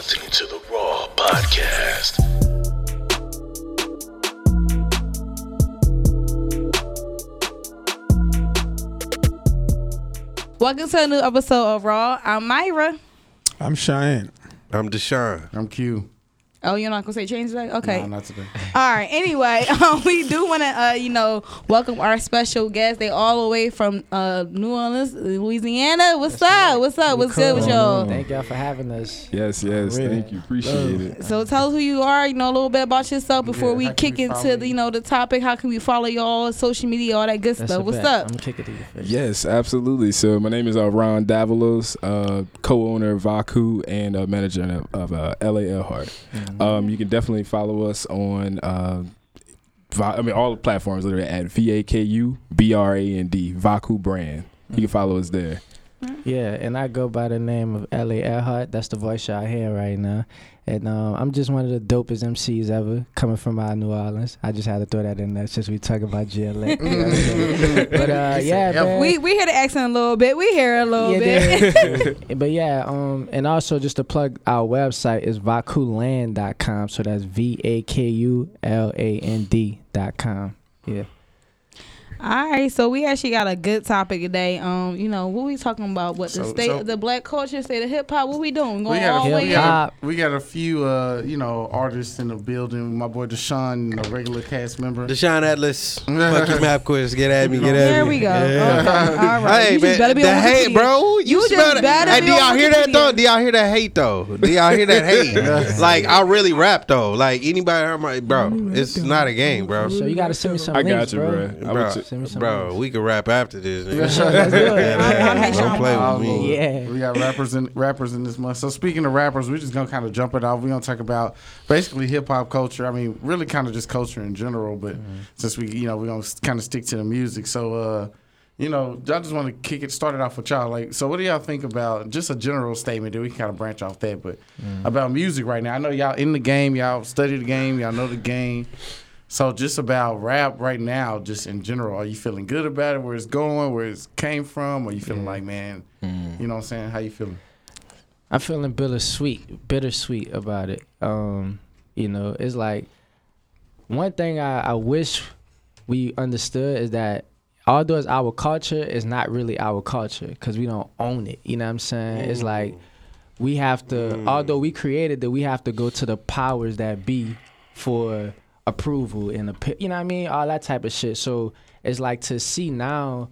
listening to the Raw Podcast. Welcome to a new episode of Raw. I'm Myra. I'm Cheyenne. I'm Deshaun. I'm Q. Oh, you're not gonna say change today? Okay. No, not today. All right. Anyway, um, we do want to, uh, you know, welcome our special guests. They all the way from uh, New Orleans, Louisiana. What's up? What's up? What's good with y'all? Thank y'all for having us. Yes, yes. Really? Thank you. Appreciate it. So tell us who you are. You know a little bit about yourself before Yeah, we kick we into the, you? you know the topic. How can we follow y'all? On social media, all that good That's stuff. What's bet. up? I'm gonna it you first. Yes, absolutely. So my name is uh, Ron Davalos, uh, co-owner of Vaku and uh, manager of, of uh, LA Earhart. Um, you can definitely follow us on. Uh, I mean, all the platforms literally at V A K U B R A N D Vaku brand. You can follow us there. yeah, and I go by the name of L.A. Earhart. That's the voice y'all hear right now. And um, I'm just one of the dopest MCs ever coming from out of New Orleans. I just had to throw that in there since we talk about GLA. You know I'm but uh, yeah, man. We we hear the accent a little bit. We hear it a little Yeah, bit. but yeah, um, and also just to plug our website is vakuland.com. So that's V A K U L A N D.com. Yeah. All right, so we actually got a good topic today. Um, you know, what we talking about? What the So- state, so- the black culture, state of hip hop. What we doing? We Going got, all a, the we, way hip got a, we got a few, uh, you know, artists in the building. My boy Deshaun, a regular cast member. Deshaun Atlas. Fuck your map quiz. Get at me. Get at There me. we go. Yeah. Okay, all right. Hey you man, better be the hate, Wikipedia. bro. You, You just smell that? better Hey, be do y'all hear that though? Do y'all hear that hate though? Do y'all hear that hate? like I really rap though. Like anybody heard my bro? It's not a game, bro. So you got to send me some I links, got you, bro. bro. I Bro, Send me some bro, links. we can rap after this. nigga. Let's do it. Yeah, I'll make sure Don't play with me. Yeah. We got rappers in rappers in this month. So speaking of rappers, we're just gonna kind of jump it off. We're gonna talk about basically hip hop culture. I mean, really kind of just culture in general. But since we, you know, we're gonna kind of stick to the music. So, uh, you know, I just want to kick it. Start it off with y'all. Like, so what do y'all think about just a general statement? That we can kind of branch off that, but about music right now. I know y'all in the game. Y'all study the game. Y'all know the game. So just about rap right now, just in general, are you feeling good about it? Where it's going? Where it came from? Or you feeling mm. like, man, mm. you know what I'm saying? How you feeling? I'm feeling bittersweet, bittersweet about it. Um, you know, it's like one thing I, I wish we understood is that although it's our culture, it's not really our culture because we don't own it. You know what I'm saying? It's mm. like we have to, although we created it, we have to go to the powers that be for approval and you know what I mean, all that type of shit. So it's like to see now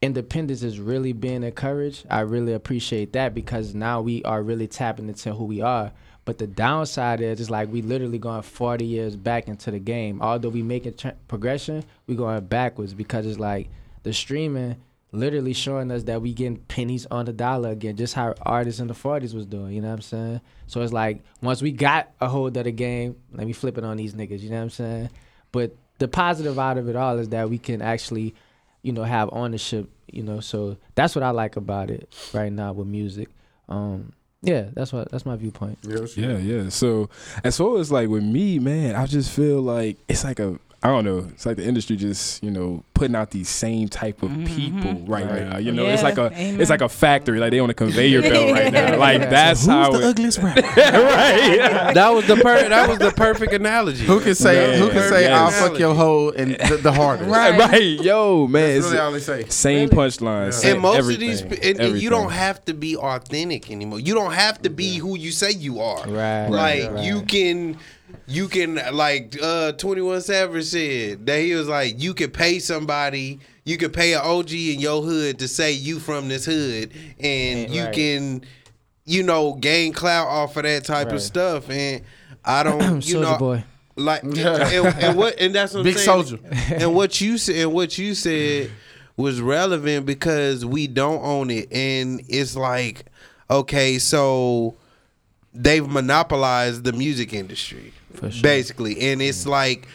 independence is really being encouraged. I really appreciate that because now we are really tapping into who we are. But the downside is, it's like we literally going 40 years back into the game. Although we making progression, we going backwards because it's like the streaming literally showing us that we getting pennies on the dollar again, just how artists in the 40s was doing. You know what I'm saying? So it's like once we got a hold of the game, let me flip it on these niggas. You know what I'm saying? But the positive out of it all is that we can actually you know, have ownership, you know. So that's what I like about it right now with music. Um, yeah, that's what that's my viewpoint. Yeah, yeah. So as far as like with me, man, I just feel like it's like a I don't know. It's like the industry just you know putting out these same type of mm-hmm, people mm-hmm. right, Right. now. You know, it's like a amen. it's like a factory. Like they on a conveyor belt right now. Like Yeah. that's how it, ugliest rapper? right. That was the per- that was the perfect analogy. who can say Yeah. who can say Yes. I'll fuck your hoe and the, the hardest? Right. right, yo, man. That's It's really all they say. same punchlines. Yeah. and most everything, of these, and, and you don't have to be authentic anymore. You don't have to be who you say you are. Right. Like right. you can, you can like uh Twenty One Savage said that he was like you could pay somebody, you could pay an OG in your hood to say you from this hood, and Yeah, you right. can, you know, gain clout off of that type Right. of stuff. And I don't, you know, boy. like and, and what and that's what I'm Big saying. soldier. and what you said and what you said was relevant because we don't own it and it's like okay so they've monopolized the music industry For sure. basically and it's like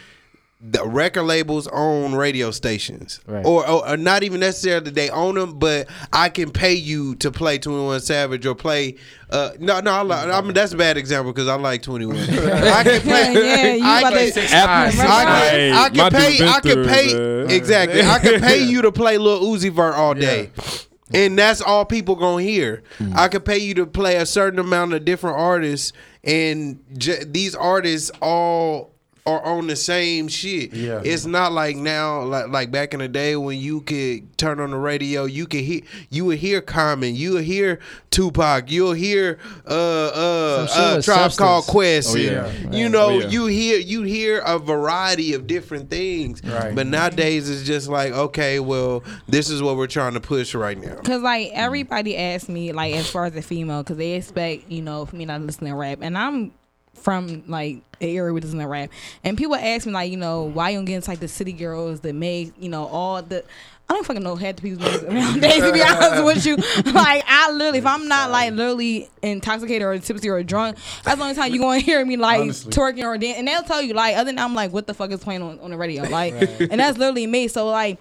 the record labels own radio stations Right. or, or, or not even necessarily they own them but i can pay you to play 21 savage or play uh no no I, like, I mean that's a bad example because i like 21 i can play Yeah, you I about can- to- After Right. I Hey, can, I my can pay. dude been I can pay man. exactly. I can pay you to play Lil Uzi Vert all day. And that's all people gonna hear. Mm. I could pay you to play a certain amount of different artists, and j- these artists all are on the same shit. Yeah. it's not like now, like like back in the day when you could turn on the radio, you could hear, you would hear Common, you would hear Tupac, you'll hear uh uh, Some uh Tribe Called. Quest. Oh, yeah. and, You know, Oh, yeah. you hear you hear a variety of different things. Right. But nowadays it's just like, okay, well, this is what we're trying to push right now. Cause like everybody asks me like as far as a female, cause they expect you know for me not to listen to rap, and I'm from like the area listen to rap, and people ask me like you know why you don't get into like the city girls that make you know all the. I don't fucking know half the people's names nowadays. To be honest with you, like I literally, if I'm not like literally intoxicated or tipsy or drunk, that's the only time you gonna hear me like Honestly. twerking or dancing. And they'll tell you like, other than I'm like, what the fuck is playing on, on the radio? Like, and that's literally me. So like,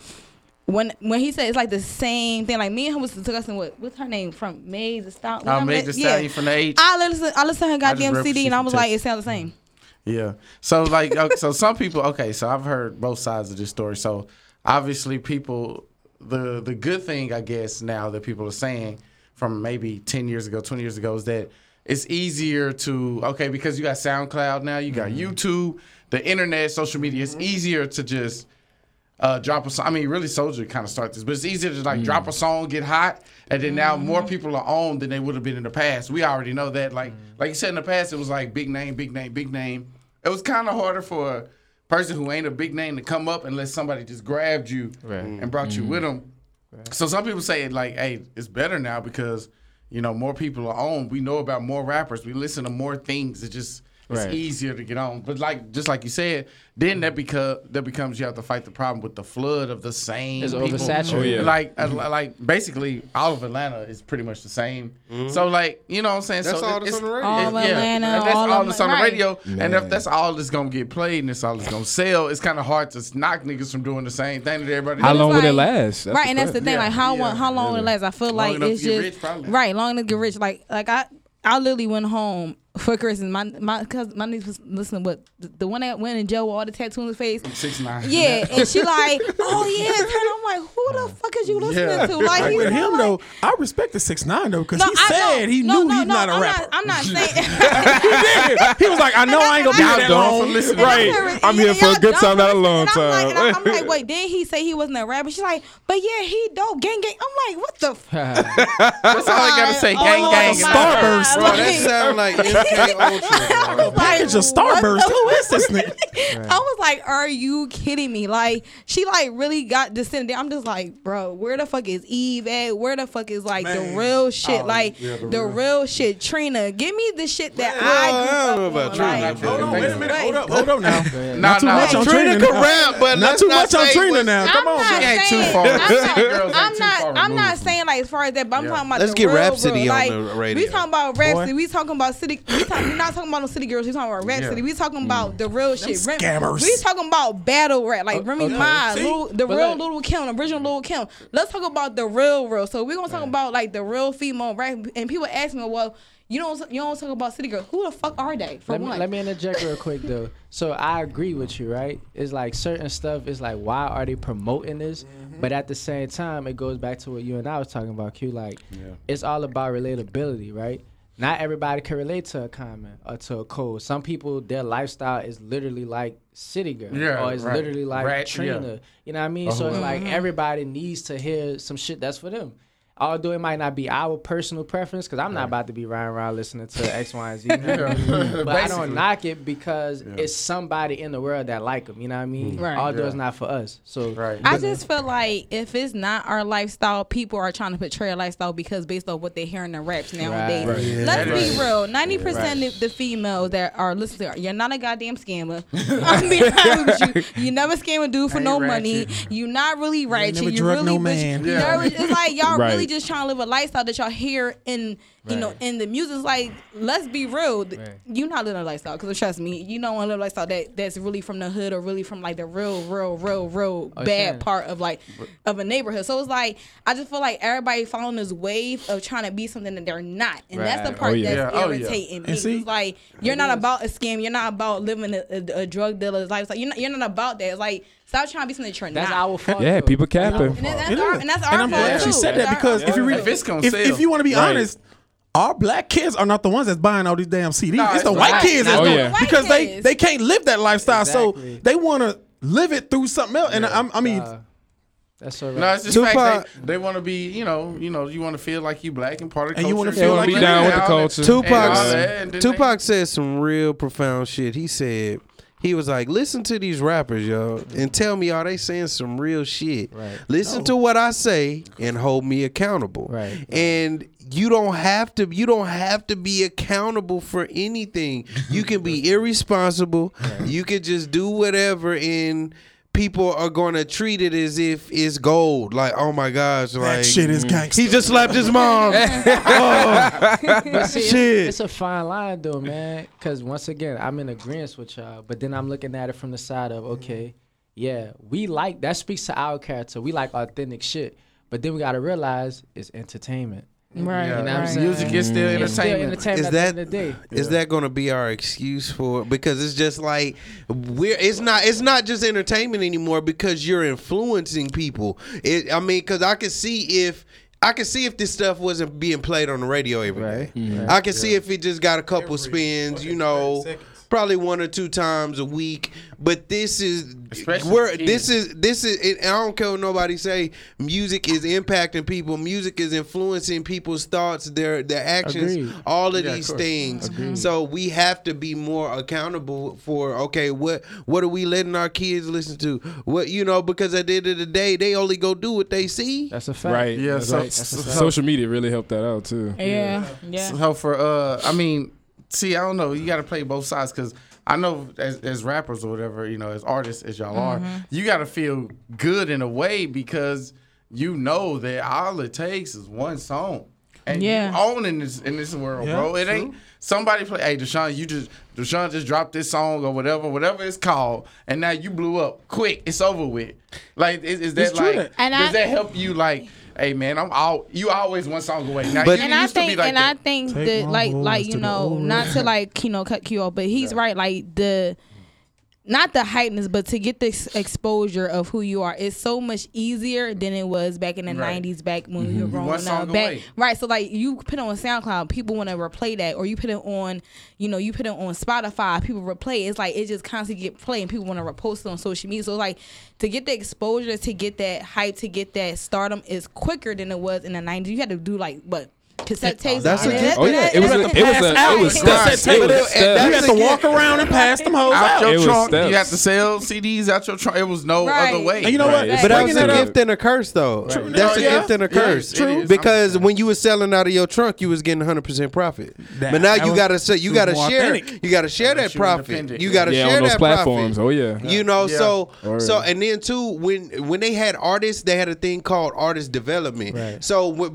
when when he said it's like the same thing, like me and him was discussing what what's her name from Maze the Stallion. I made the stallion from the H. I listen, I listened to her goddamn CD and I was like, it sounds the same. Mm-hmm. Yeah. So like, okay, so some people. Okay, so I've heard both sides of this story. So obviously, people. The the good thing, I guess, now that people are saying from maybe ten years ago, twenty years ago, is that it's easier to okay because you got SoundCloud now, you got mm-hmm. YouTube, the internet, social media. It's easier to just uh, drop a song. I mean, really, Soulja kind of start this, but it's easier to like drop mm. a song, get hot, and then now mm-hmm. more people are on than they would have been in the past. We already know that. Like, mm. like you said in the past, it was like big name, big name, big name. It was kind of harder for a person who ain't a big name to come up unless somebody just grabbed you Right. and brought you mm-hmm. with them. So some people say like, hey, it's better now because you know more people are on. We know about more rappers. We listen to more things. It just it's Right. easier to get on. But like just like you said, then that because that becomes you have to fight the problem with the flood of the same. It's people. oversaturated. Oh, yeah. Like uh, like basically all of Atlanta is pretty much the same. So like you know what I'm saying. That's so all that's on the radio. All it's- Atlanta, and that's all all that's on the right. radio. And if that's all that's gonna get played and that's all that's gonna sell, it's kind of hard to knock niggas from doing the same thing that everybody. How it's long would it like- last? right, and that's the thing. Yeah, like how yeah, long, how long will it last? I feel like it's to get just rich, right, long enough to get rich. Like like I. I literally went home for Christmas. My my cause my niece was listening. What the, the one that went in jail with all the tattoos on his face? Six nine. Yeah, and she like, oh yeah, and I'm like, who the uh, fuck is you listening Yeah. to? Like, Like he's with him like- though, I respect the six nine though because No, he I said know. he no, knew no, he's no, not a I'm rapper. Not, I'm not saying. he did. He was like, I know I ain't gonna be Y'all that dumb long. for listening. Right. I'm here for a good time, not a long And I'm like, time. I'm like, wait, did he say he wasn't a rapper? She's like, but yeah, he dope, gang gang. I'm like, what the? F- That's all I gotta say. Oh Gang gang. Starburst. That sound like MK Ultra. bro. Package Starburst. Who is this nigga? I was like, are you kidding me? Like, she like really got descended. I'm just like, bro, where the fuck is Eve at? Where the fuck is like the real shit? Oh, like yeah, the, the real. real- shit. Trina, give me the shit that Well, I I grew don't up about on. Like, Hold on, wait a minute. Hold up. Hold up now. Nah, Not too nah. much on Trina Trina. can rap, but Not too much on Trina now. Come on. not She ain't too saying- far. I'm not, I'm not, far I'm not removed from saying like as far as that, but I'm Yeah. talking about Let's the get real, Rapsody real. on like, the radio. We talking about Rapsody. We talking about city. We, talk, we not talking about no city girls. We're talking about Rapsody. Yeah. We're talking mm. about the real shit. Rem- scammers. We're talking about battle rap, like uh, Remy okay. Ma, Lil, the But real look- Little Kim, original Little Kim. Let's talk about the real, real. So we're gonna talk about like the real female rap. And people ask me, well, you don't, you don't talk about city girls. Who the fuck are they? For let me, one, let me interject real quick though. So I agree with you, right? It's like certain stuff is like why are they promoting this? Mm-hmm. But at the same time, it goes back to what you and I was talking about, Q. Like it's all about relatability, right? Not everybody can relate to a comment or uh, to a code. Some people, their lifestyle is literally like City Girl, Yeah, or it's right. literally like Right, Trina. yeah. You know what I mean? So it's uh-huh. like mm-hmm. everybody needs to hear some shit that's for them. Although it might not be our personal preference, because I'm not about to be riding around listening to X, Y, and Z. you know what I mean? but I don't knock it because it's somebody in the world that like them. You know what I mean? Mm. Right. Although Yeah. it's not for us. So Right. I just feel like if it's not our lifestyle, people are trying to portray a lifestyle because based on what they hear in the raps nowadays. Right. Yeah. Let's Right. be real. Ninety percent of the females that are listening, you're not a goddamn scammer. I'm being honest with you. You never scam a dude for no ratchet. money. You're not really ratchet. never You drug really no man. you- you Yeah. never- it's like y'all Right. really just trying to live a lifestyle that y'all hear in you know in the music. It's like let's be real. Right. You not living a lifestyle because trust me, you don't want to live a lifestyle that that's really from the hood or really from like the real, real, real, real Oh, bad sure. part of like of a neighborhood. So it's like I just feel like everybody following this wave of trying to be something that they're not, and that's the part Oh, yeah. that's Yeah. Oh, yeah. irritating me. See- it's like you're not about a scam. You're not about living a, a, a drug dealer's lifestyle. You're not, you're not about that. It's like stop trying to be something that you're that's not. our fault. Yeah, though. people That's our capping. and, that's our, is. and that's And I'm fault glad too. she said that because if you read, If it's gonna if, sell. if you want to be Right. honest, our black kids are not the ones that's buying all these damn CDs. No, it's it's the the white white- kids that's Oh, doing yeah. it because they kids. they can't live that lifestyle, Exactly. so they want to live it through something else. And I'm, I mean, Uh, that's all right. No, it's just Tupac- fact they, they want to be, you know, you know, you want to feel like you black and part of the And you wanna feel They wanna like be you down with the culture. And all Tupac's that, and then Tupac said some real profound shit. He said he was like, "Listen to these rappers, yo, and tell me are they saying some real shit? Right. Listen to what I say and hold me accountable. Right. And you don't have to. You don't have to be accountable for anything. You can be irresponsible. You can just do whatever and." People are gonna treat it as if it's gold. Like, oh my gosh, like that shit is mm. gangster. he just slapped his mom. oh, see, Shit. It's, it's a fine line though, man. Because once again, I'm in agreement with y'all, but then I'm looking at it from the side of okay, yeah, we like that speaks to our character. We like authentic shit, but then we gotta realize it's entertainment. Right. Yeah, You know I'm right. music is still It's still entertainment. entertainment Is at that the the day. is that going to be our excuse for? Because it's just like we're. It's not. It's not just entertainment anymore because you're influencing people. It. I mean, because I could see if. I could see if this stuff wasn't being played on the radio every day. Right. I could see if it just got a couple spins, you know, probably one or two times a week. But this is Especially where this is this is. It, I don't care what nobody say. Music is impacting people. Music is influencing people's thoughts, their their actions, Agreed. all of Yeah, these course. things. So we have to be more accountable for okay, what what are we letting our kids listen to? What you know, because at the end of the day, they only go do what they see. That's a fact. Right. Yeah, That's so- right. so- social media really helped that out too. Yeah. Yeah. So for uh, I mean, see, I don't know. You got to play both sides because I know as, as rappers or whatever, you know, as artists as y'all Mm-hmm. are, you got to feel good in a way because you know that all it takes is one song. And Yeah. you own in this in this world, Yeah, bro. It ain't somebody play. Hey, Deshaun, you just Deshaun just dropped this song or whatever, whatever it's called, and now you blew up quick. It's over with. Like, is, is that It's true like? that- And does I- that help you? Like, hey, man, I'm all you always one song away. Now, But- you and I used to be think, like and that. I think Take that, like, like you know, old not to like, you know, cut you off, but he's right. Like the, not the hypeness, but to get this exposure of who you are, it's so much easier than it was back in the Right. '90s, back when you were mm-hmm. growing One up. Back, away. right. So like, you put it on SoundCloud, people want to replay that, or you put it on, you know, you put it on Spotify, people replay. it. It's like it just constantly get played, and people want to repost it on social media. So like, to get the exposure, to get that hype, to get that stardom is quicker than it was in the '90s. You had to do like what cassette tapes. That's and a- that- Oh yeah, it was a, that's it was a, it was Right. steps. It was steps. You had to walk around and pass them hoes out out. your trunk. steps. You had to sell CDs out your trunk. It was no Right. other way. And you know Right. what? But like that's that a up. gift and a curse, though. That's a Yeah. gift and a Yeah, curse. it is. Because when you were selling out of your trunk, you was getting 100 percent profit. That- but now you gotta say you it gotta share. You gotta share that profit. You gotta share on those that platforms. Oh yeah. You know, so so and then too when when they had artists, they had a thing called artist development. So wh-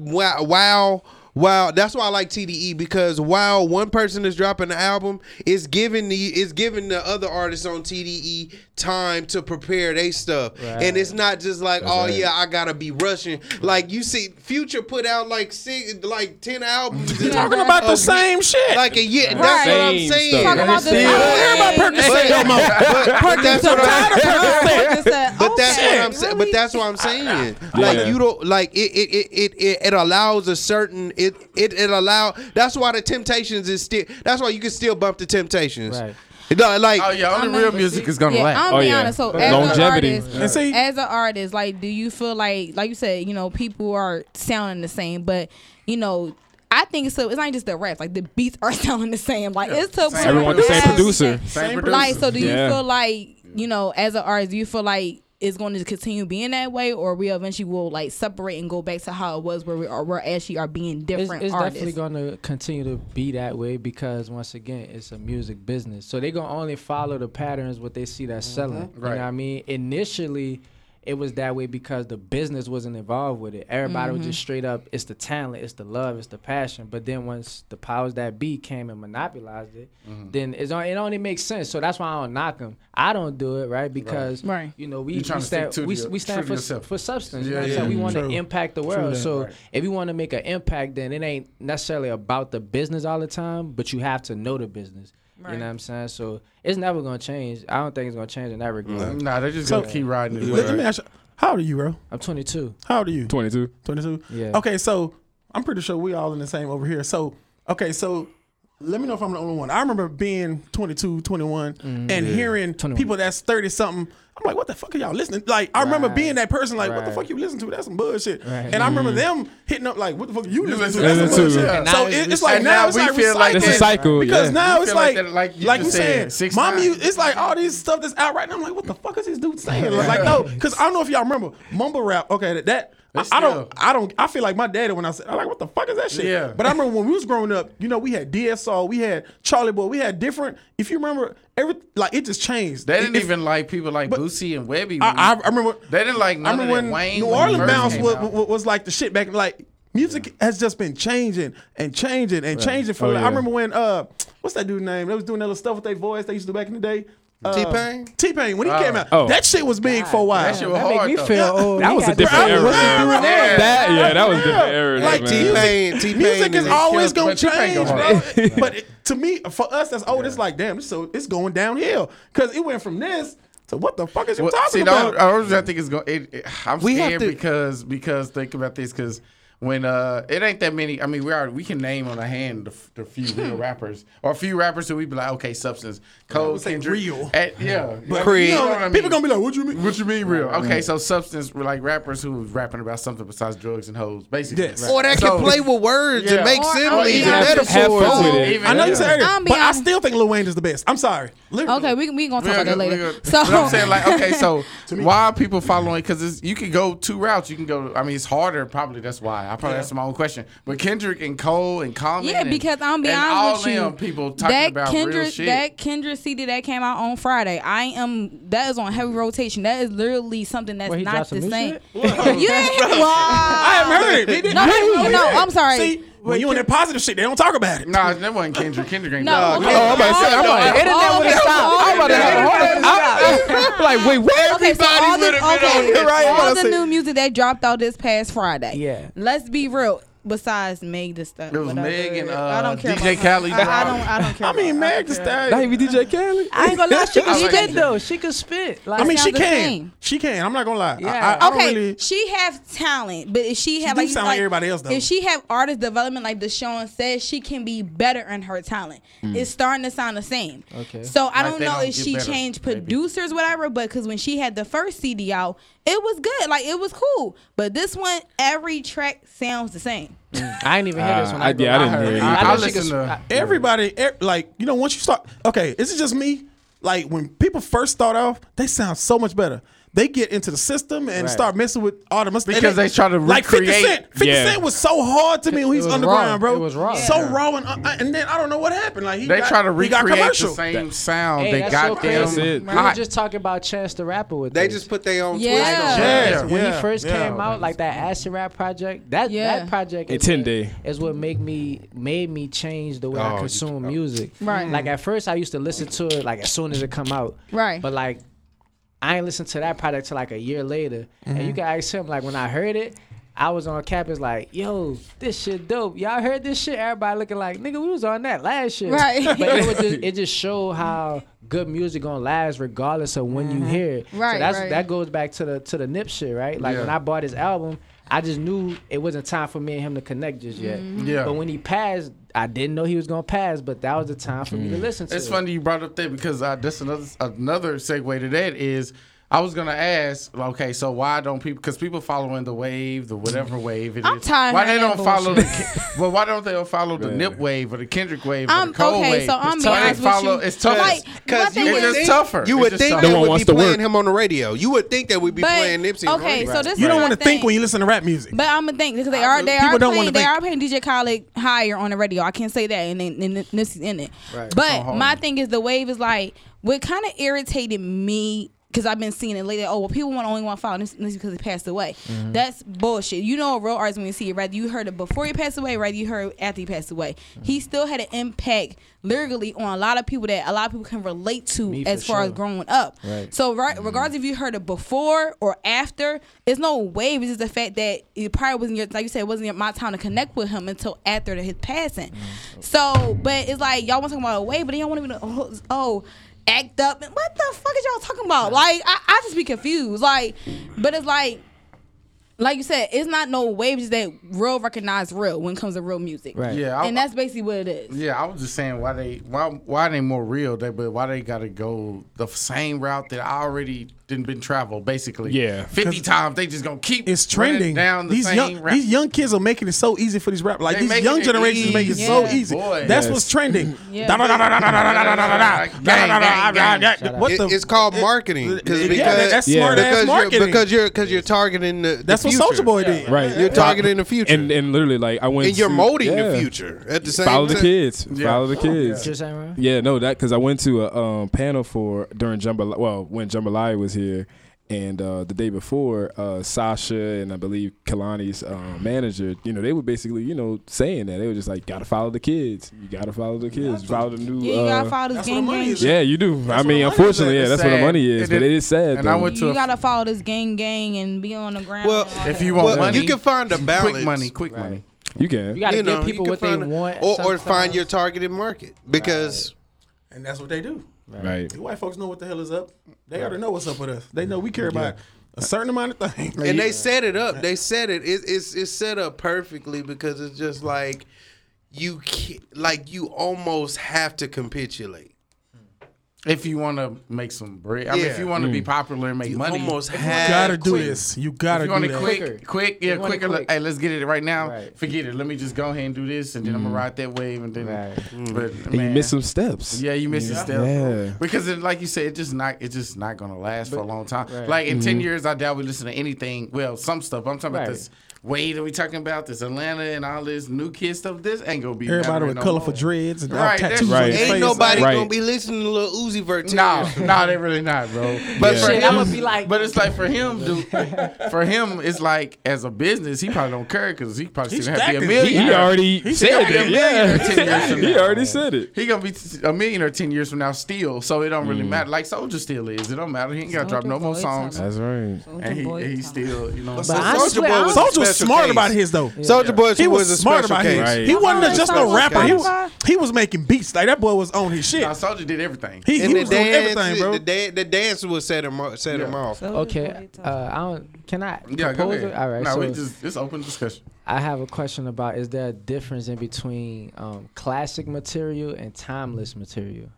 while while that's why I like TDE because while one person is dropping the album, it's giving the it's giving the other artists on TDE time to prepare their stuff, Right. and it's not just like That's oh right. yeah I gotta be rushing. Like you see, Future put out like six like ten albums. You're Talking about the same shit. like a year. That's Right. what I'm Same saying. Talking about the Still- same Everybody thing. Percocet no more. But, but that's what I'm Percocet. but that's what I'm saying. But that's what I'm saying. Like you don't like it. It, it, it, it it allows a certain it it it allow. That's why the Temptations is still. That's why you can still bump the Temptations. Right. It don't- Like Oh yeah, only real music is gonna yeah, last. I'm Oh, be yeah. honest. So Longevity. as an And artist, see, as an artist, like, do you feel like, like you said, you know, people are sounding the same, but you know. I think so. It's not just the raps; like the beats are sounding the same. Like it's to Everyone the same producer. Same producer. Like, so do you Yeah. feel like you know, as an artist, do you feel like it's going to continue being that way, or we eventually will like separate and go back to how it was, where we are, we're actually are being different it's artists? definitely going to continue to be that way because once again, it's a music business. So they're gonna only follow the patterns what they see that's mm-hmm. selling. You Right. know what I mean? Initially, it was that way because the business wasn't involved with it. Everybody was just mm-hmm. straight up, it's the talent, it's the love, it's the passion. But then once the powers that be came and monopolized it, then it's on, it only makes sense. So that's why I don't knock them. I don't do it right because Right. you know we, we stand to we, the- we stand for yourself. for substance. Yeah, you know what yeah. We want to impact the world. that. So Right. if you want to make an impact, then it ain't necessarily about the business all the time, but you have to know the business. You know what I'm saying? So it's never gonna change. I don't think it's gonna change in that regard. Nah, they just So- gonna keep riding it. let, let me ask you, How old are you, bro? I'm 22. How old are you? 22. 22? Yeah. Okay, so I'm pretty sure we all in the same over here. So, okay, so let me know if I'm the only one. I remember being 22, 21 Mm-hmm. and hearing 21. people that's 30 something. I'm like, what the fuck are y'all listening? Like, I remember being that person, like, what the Right. fuck you listen to? That's some bullshit. Right. And I remember them hitting up, like, what the fuck you listening to? That's some to. bullshit. Yeah. So it's- it's like now, now it's we like feel like It's a cycle. Because yeah. now You it's like like, that, like, like you you just saying, said, my 6ix9ine. music, it's like all these stuff that's out right now. I'm like, what the fuck is this dude saying? Like, no, because I don't know if y'all remember mumble rap. Okay, that, that I, I don't. I don't, I feel like my daddy when I said, I'm like, what the fuck is that shit? Yeah. But I remember when we was growing up, you know, we had DSR, we had Charlie Boy, we had different. If you remember, every like it just changed. They didn't If- even like people like Boosie and Webbie. I, I, I remember. They didn't like I remember of when Wayne. New Orleans bounce was, was, was like the shit back. Like music has just been changing and changing and changing. For Oh, I yeah. remember when uh, what's that dude's name? They was doing that little stuff with their voice they used to do back in the day. Uh, T-Pain? T-Pain when he came out, Oh. that shit was big for a while. That shit was That make hard me though. feel old. That was a different era. Right, Yeah. That yeah, that was a different era. Like. T-Pain, T-Pain Music is is always gonna but change, go bro. but it, to me, for us that's old, it's like damn, so it's going downhill because it went from this to what the fuck is you Well, talking see, about? the only- I think it's going. It, it- I'm We scared to- because because think about this because when uh it ain't that many. I mean, we are we can name on a hand the, the few real rappers or a few rappers who we be like, okay, substance, Cole, say Kendrick, real. eh, yeah, but Creed. You know what I mean? people gonna be like, what you mean? What you mean real? Okay, so substance were like rappers who was rapping about something besides drugs and hoes, basically. Yes. Or that So- can play with words Yeah. and make Or- similes or and even metaphors. fun with it. Even- I know you said earlier, I'll be but I still think Lil Wayne is the best. I'm sorry. Literally. Okay, we we gonna talk Yeah, about that later. So but I'm saying like, okay, so why are people following? Because you can go two routes. You can go. I mean, it's harder. Probably that's why. I probably answered my own question. But Kendrick and Cole and Common. Yeah, and- because I'm be and honest all with you. them people talking that about real Kendrick, shit. that Kendrick CD that came out on Friday, I am that is on heavy rotation. That is literally something that's Wait, not the some new same. shit? you ain't wow. I haven't heard it. He didn't- No, I didn't no. I'm sorry. See, when you on that positive shit, they don't talk about it. Nah, that wasn't Kendrick. Kendrick ain't. No, done. okay. Oh, I'm about to say, I'm like, internet okay, would've so stopped. I'm about to have a I'm like, wait, what? Okay, so all the, would've been on it. Right, all the new music that dropped out this past Friday. Yeah. Let's be real. Besides Meg, the stuff. It was whatever. Meg and, I uh, don't care DJ about. Khaled I, I don't. I don't care. I mean, about. Meg the That Stallion. he be DJ Khaled? I ain't gonna lie, she I can like spit though. She can spit. Like I I mean, she can. same. She can. I'm not gonna lie. Yeah. I, I, I don't okay, really. she have talent, but if she have do like, sound like everybody else, though. If she have artist development like Deshaun says, she can be better in her talent. It's starting to sound the same. Okay. So I Like don't know don't if she better, changed maybe. producers, whatever. But because when she had the first CD out, it was good. Like it was cool. But this one, every track sounds the same. I ain't even hear this Uh, one. I- yeah, I didn't hear it I, either. I know she listen to. sp- Everybody, e- like you know, once you start. Okay, is it just me? Like when people first start off, they sound so much better. They get into the system and Right. start messing with all the mistakes. Because they try to like 50 recreate- Cent. 50 Yeah. Cent was so hard to me when he was was underground, raw. bro. It was raw. So Yeah. raw and uh, and then I don't know what happened. Like he They got, try to recreate the commercial. same sound. Hey, they that's got so them crazy. That's it. We were just talking about Chance the Rapper with They this. just put their own Yeah. twist on it. Yeah. When he first yeah. came out, like that acid rap project, that Yeah. that project It's is 10 what- day. is what made me made me change the way Oh, I you- consume oh. music. Right. Like at first, I used to listen to it like as soon as it come out. Right. But like, I ain't listened to that project till like a year later. And Mm-hmm. you can ask him like when I heard it. I was on campus like, yo, this shit dope. Y'all heard this shit? Everybody looking like, nigga, we was on that last year. Right. But it, was just, it just showed how good music gonna last regardless of when you hear it. Mm-hmm. Right, So that's right. that goes back to the to the Nip shit, right? Like when I bought his album, I just knew it wasn't time for me and him to connect just yet. Mm-hmm. Yeah. But when he passed, I didn't know he was gonna pass, but that was the time for me to listen to. It's it. funny you brought up that because uh, that's another another segue to that is I was gonna ask, okay, so why don't people? Because people following the wave, the whatever wave it is. I'm tired of Why they don't that follow the? bullshit. Well, why don't they follow the Nip wave or the Kendrick wave or I'm the Cole okay. wave? So I'm It's be tough. They follow- you. It's tough. Like, Because you It's would is- just think, tougher. You would think tougher. that we'd be playing work. him on the radio. You would think that we'd be But playing Nipsey. on the okay, radio. so this is You don't want to think when you listen to rap music. But I'm gonna think because they are they People are don't playing wanna they are playing DJ Khaled higher on the radio. I can't say that, and then and this is in it. Right. But my thing is the wave is like what kind of irritated me because I've been seeing it lately. Oh, well, people want only want to follow this, this because he passed away. Mm-hmm. That's bullshit. You know, a real artist when you see it, rather you heard it before he passed away, rather you heard it after he passed away. Mm-hmm. He still had an impact lyrically on a lot of people that a lot of people can relate to Me as far as growing up. Right. So right, regardless if you heard it before or after, it's no wave. It's just the fact that it probably wasn't your like you said, it wasn't my time to connect with him until after his passing. So, but it's like y'all want to talk about a wave, but then y'all want to be oh, oh act up. And what the fuck is y'all talking about? Like, I, I just be confused. Like, but it's like, like you said, it's not no waves that real recognize real when it comes to real music. Right. Yeah, I- And that's basically what it is. Yeah, I was just saying why they why why they more real, they, but why they got to go the same route that I already didn't been traveled basically. Yeah, fifty times they just gonna keep it's trending down the these young rap. these young kids are making it so easy for these rappers. Like they these young generations make it yeah. so easy. Boy, That's yes. what's trending. What the? It's called marketing because that's smart ass marketing because you're because you're targeting the that's what Soulja Boy did. Right, you're targeting the future and and literally like I went and you're molding the future at the same time. follow the kids follow the kids. Yeah, no, that because I went to a panel for during Jambalaya. Well, when Jambalaya was here, and uh, the day before, uh, Sasha and I believe Kalani's um, manager, you know, they were basically, you know, saying that they were just like, gotta follow the kids. You gotta follow the kids. Follow the new. Yeah, you uh, gotta follow this gang gang. yeah, you do. I mean, the money is unfortunately, yeah, that's It's where the money is. And but it- it is sad. and I though. went to You a- gotta follow this gang gang and be on the ground. Well, If you want Well, money, you can find a balance. quick money, quick Right. money. you can. You gotta You know, give people you what they find want. or, or find your targeted market because And that's what they do. Right. The white folks know what the hell is up. They already know what's up with us. They know we care about a certain amount of things. and they set it up. They set it. it it's it's set up perfectly because it's just like you like you almost have to capitulate. If you want to make some bread, I mean, if you want to be mm. popular and make You money, almost You have gotta do quick. this. You gotta you do want it that. quick, quick, yeah, You want it quicker. quick. Hey, let's get it right now. Right. Forget it. Let me just go ahead and do this, and then I'm gonna mm. ride that wave, and then. Right. Mm. But And you man, miss some steps. Yeah, you miss your step. Yeah. Because it, like you said, it just not it's just not gonna last for a long time. Right. Like in Mm-hmm. ten years, I doubt we listen to anything. Well, some stuff. I'm talking about Right. this Wade are we talking about, this Atlanta and all this new kid stuff. This ain't gonna be Everybody relevant with no colorful more. dreads and all Right, tattoos that's- on Right. Ain't face. nobody Right. gonna be listening to Lil Uzi Vert. No, no, they really not, bro. But Yeah. for Shit, him, I'ma be like- but it's like for him, dude. For him, it's like as a business, he probably don't care because he probably He's still have to be a stacking. millionaire. He already He said a it. millionaire 10 years Yeah. from He now. already said it. He gonna be t- a millionaire ten years from now still, so it don't really Mm. matter. Like Soulja still is, it don't matter. He ain't gotta drop no more songs. That's right. and he, he still, you know. But so- I Boy I was was- Soulja was special smart case. about his though. Soulja Boy He was, was a smart special about case. his. Right. He wasn't Oh, just so no was rapper. He was he was making beats. Like that boy was on his shit. Nah, Soulja did everything. He, And he the was doing dance, everything, bro. the, dan- the dance would set him o- set him off. So Okay, uh. I don't. Can I Yeah, go ahead. it? All right. No, so we just it's open discussion. I have a question about: Is there a difference in between um, classic material and timeless material?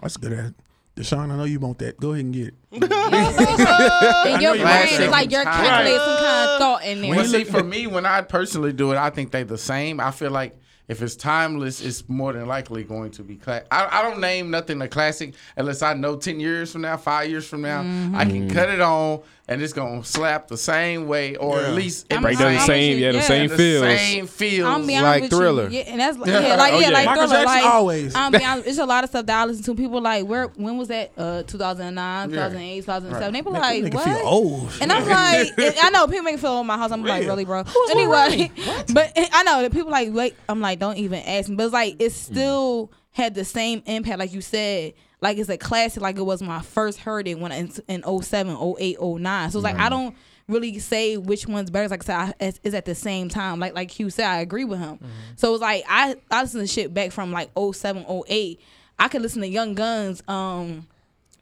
That's good. At Deshaun, I know you want that. Go ahead and get it. in your brain, like it's like you're it. calculating some kind of thought in there. Well, see, for me, when I personally do it, I think they the same. I feel like if it's timeless, it's more than likely going to be classic. I, I don't name nothing a classic unless I know ten years from now, five years from now, I can mm-hmm. cut it on and it's gonna slap the same way, or at least in I'm Right the there, the I'm same, with yeah, the yeah. same the feels. same feels. I'm be honest Like with Thriller. You. Yeah, and that's like, yeah, like Oh, yeah, yeah. like Michael Thriller. Jackson like, always. I'm be honest, it's a lot of stuff that I listen to. People like, where? When was that? Uh, 2009, 2008, 2007. They be like, them nigga what? feel old. And I'm like, I know people make me feel in my house. I'm like, really, bro? Anyway, but I know that people like, wait. I'm like, don't even ask me. But it's like, it's still had the same impact, like you said. Like it's a classic, like it was my first heard it when I, in 07, 08, 09. So it's like I don't really say which one's better. It's like I said, I- it's, it's at the same time. Like like Q said, I agree with him. So it's like I I listen to shit back from like 07, 08. I could listen to Young Guns. Um,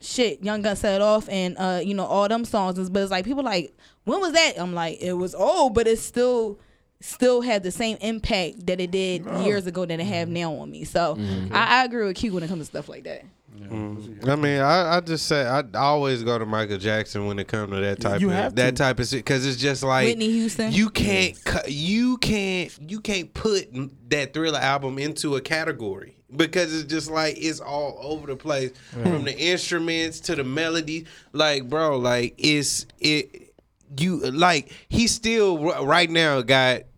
shit, Young Gun set it off and uh, you know, all them songs. But it's like people like, when was that? I'm like, it was old, but it's still still had the same impact that it did years ago that it have mm-hmm. now on me. So mm-hmm. I, I agree with Q when it comes to stuff like that. Mm-hmm. I mean, I, I just say I always go to Michael Jackson when it comes to that type You of have that to. type of shit because it's just like Whitney Houston. You can't cu- you can't you can't put that Thriller album into a category because it's just like it's all over the place from the instruments to the melody. Like, bro, like it's it you like he still right now got some, mo-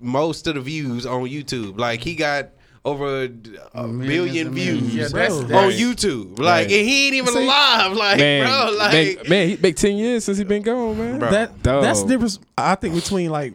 most of the views on YouTube. Like he got over a, a billion and millions. views Yeah, that's- on that's- YouTube. Like, Right. and he ain't even See? alive. Like, Man, bro, like man, man, he make ten years since he been gone, man. Bro. that Dog. that's the difference. I think between like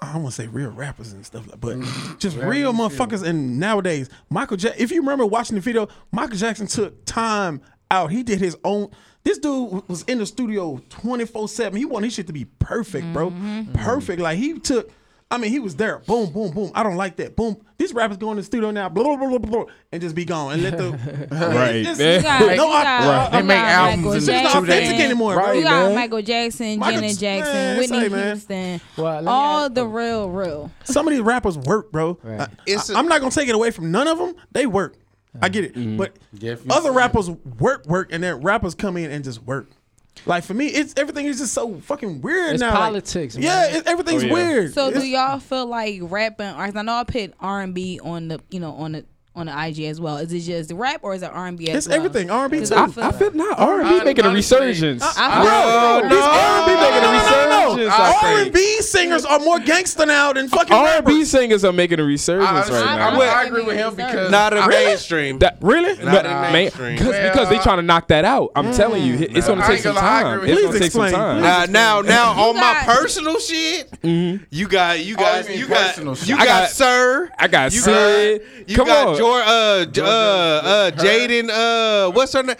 I don't want to say real rappers and stuff, like, but mm. just real motherfuckers. And nowadays, Michael Jackson. If you remember watching the video, Michael Jackson took time out. He did his own. This dude was in the studio 24 7. He wanted his shit to be perfect, bro. Mm-hmm. Perfect. Like he took, I mean, he was there. Boom, boom, boom. I don't like that. Boom. This rapper's going to the studio now, blah, blah, blah, blah, and just be gone. And let the. right. No, right. They make albums. It's not authentic anymore, right, You got man. Michael Jackson, Michael, Janet Jackson, man, Whitney Houston. Well, all the real, real. Some of these rappers work, bro. Right. I, I'm not going to take it away from none of them. They work. I get it. Mm-hmm. But yeah, other rappers work, work, and then rappers come in and just work. Like for me, it's everything is just so fucking weird it's now. Politics, like, yeah, it, everything's oh, yeah. weird. So it's, do y'all feel like rapping? I know I put R and B on the you know on the on the IG as well. Is it just rap or is it R and B? It's well? everything R and B too. I, feel, I feel not R and B making a resurgence. Uh, I no, no, R and B making a resurgence. Singers are more gangster now than uh, fucking R and B singers are making a resurgence I, right now. I, agree with him because not in really? mainstream. That, really? Not no, mainstream. Cause, well, because they trying to knock that out. I'm mm, telling you, it's gonna take some time. It's gonna take some time. Now, now on my personal shit, mm-hmm. you got you got you got you got sir. I got Sid. Come on. George, uh, uh, uh, Jaden, uh, what's her name?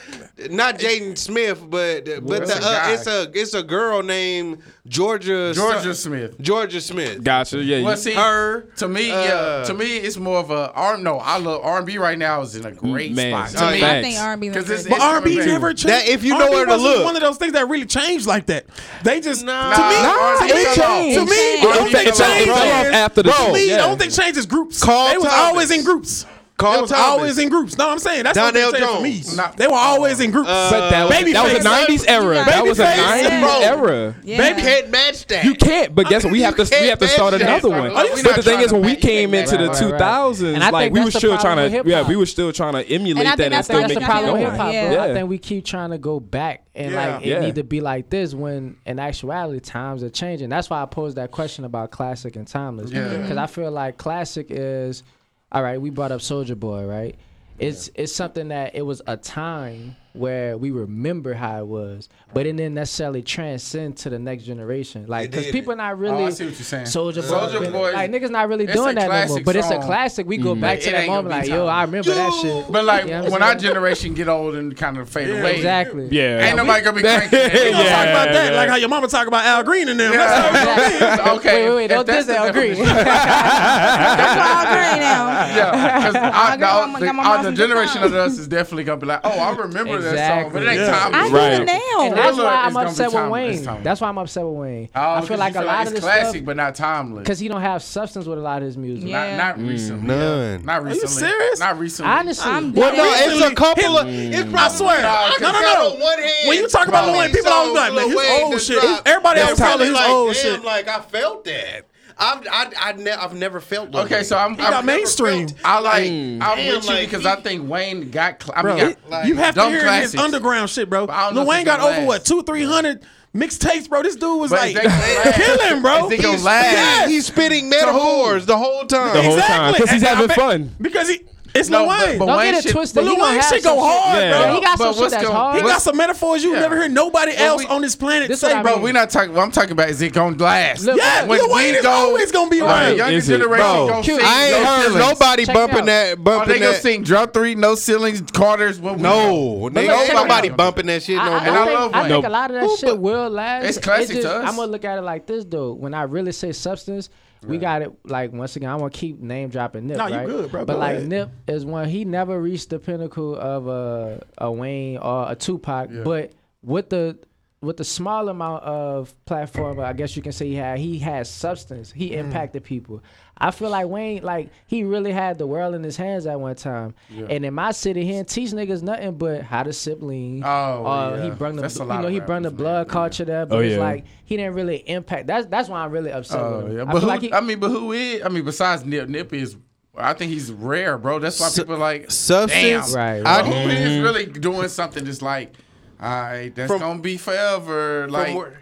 Not Jaden Smith, but but the, uh, it's a it's a girl named Georgia Jorja Smith. Jorja Smith. Gotcha. Yeah. Well, see, her to me, uh, yeah, to me, it's more of a R. No, I love R and B right now is in a great man, spot. To uh, me, I think R and B but R and B never changed. That if you know where to look, one of those things that really changed like that. They just to me, no, to me, changed. to me, don't think changes after the don't think changes groups. They was always in groups. Carl they was Thomas. always in groups. No, I'm saying that's Donell what they Jones. For me. They were always in groups. Uh, but that was, baby that was a '90s era. That was a '90s yeah. era. Yeah. Baby can't match that. You can't. But guess what? We have to we have to start another one. But, the thing is, when we came into the 2000s, like we were still trying to yeah, we were still trying to emulate that and still make it Yeah. I think we keep trying to go back and like it need to be like this when in actuality times are changing. That's why I posed that question about classic and timeless because I feel like classic is all right, we brought up Soulja Boy, right? It's yeah. it's something that it was a time where we remember how it was, but it didn't necessarily transcend to the next generation. Like, because people not really. Oh, I see what you're saying. Soulja Boy. Boy like, niggas not really doing that no more. But it's a classic. We go mm-hmm. back to that moment, like, yo, I remember that shit. But, like, you know when our generation get old and kind of fade yeah. away. Exactly. Yeah. Ain't nobody going to be cranking. yeah, yeah, talk about that. Like how your mama talk about Al Green and them. Exactly. okay. Wait, wait, don't diss Al Green. That's Al Green now. Yeah. Because the uh, generation of us is definitely going to be like, oh, I remember Exactly. song, but it ain't yeah. I right. it now. And that's why I'm upset with Wayne. That's why I'm upset with Wayne. Oh, I feel like a lot like of this classic, stuff, but not timeless. Because he don't have substance with a lot of his music. Yeah. Not, not recently. Mm, none. Not recently. Are you serious? Not recently. Honestly, I'm well, no, it's a couple of. It's, I swear. No, no, no. When you talk about Wayne, people always like, "Man, his old shit." Everybody else probably like, "Old shit." Like I felt that. I'm, I, I ne- I've never felt. Lil okay, Wayne. so I'm, He I'm mainstream. I like. I'm Damn, with you like, because I think Wayne got. Cl- I mean, got, it- like, you have to hear classics. his underground shit, bro. Lil Wayne got over what two, three hundred mixtapes, bro. This dude was But like killing, bro. Is gonna He's- last? Yes. He's spitting metaphors the whole time. The whole time, 'cause he's having fun. Because he it's no, Lil Wayne. But, but Don't Wayne get it twisted. But Lil Wayne shit go hard, yeah. bro. Yeah, he got but some shit that's going, hard. He got some metaphors you yeah. never hear nobody else we, on this planet this say, bro. I mean. We not talking. Well, I'm talking about is it gonna last? Look, yeah, when Lil Wayne is go, always gonna be right. Younger is generation bro, gonna. I ain't no heard nobody Check bumping that. Bumping oh, they gonna that. sing drop three, no ceilings, Carter's. No, nobody bumping that shit no more. I think a lot of that shit will last. It's classic to us. I'm gonna look at it like this, though. When I really say substance Right. We got it. Like once again, I want to keep name dropping Nip. No, right? you good, bro. But Go like ahead. Nip is one. He never reached the pinnacle of a a Wayne or a Tupac, yeah. but with the with the small amount of platform, I guess you can say he had, he had substance. He mm. impacted mm. people. I feel like Wayne, like he really had the world in his hands at one time. Yeah. And in my city, he didn't teach niggas nothing but how to sibling. Oh, uh, yeah. he burned the you know he brought the blood man. culture there, but oh, it's yeah. like he didn't really impact. That's that's why I'm really upset. Oh yeah, but I, who, like he, I mean, but who is? I mean, besides Nip, Nip is I think he's rare, bro. That's why people like substance. Damn, right, right. I, who is mm-hmm. really doing something Just like all right, that's from, gonna be forever. Like where,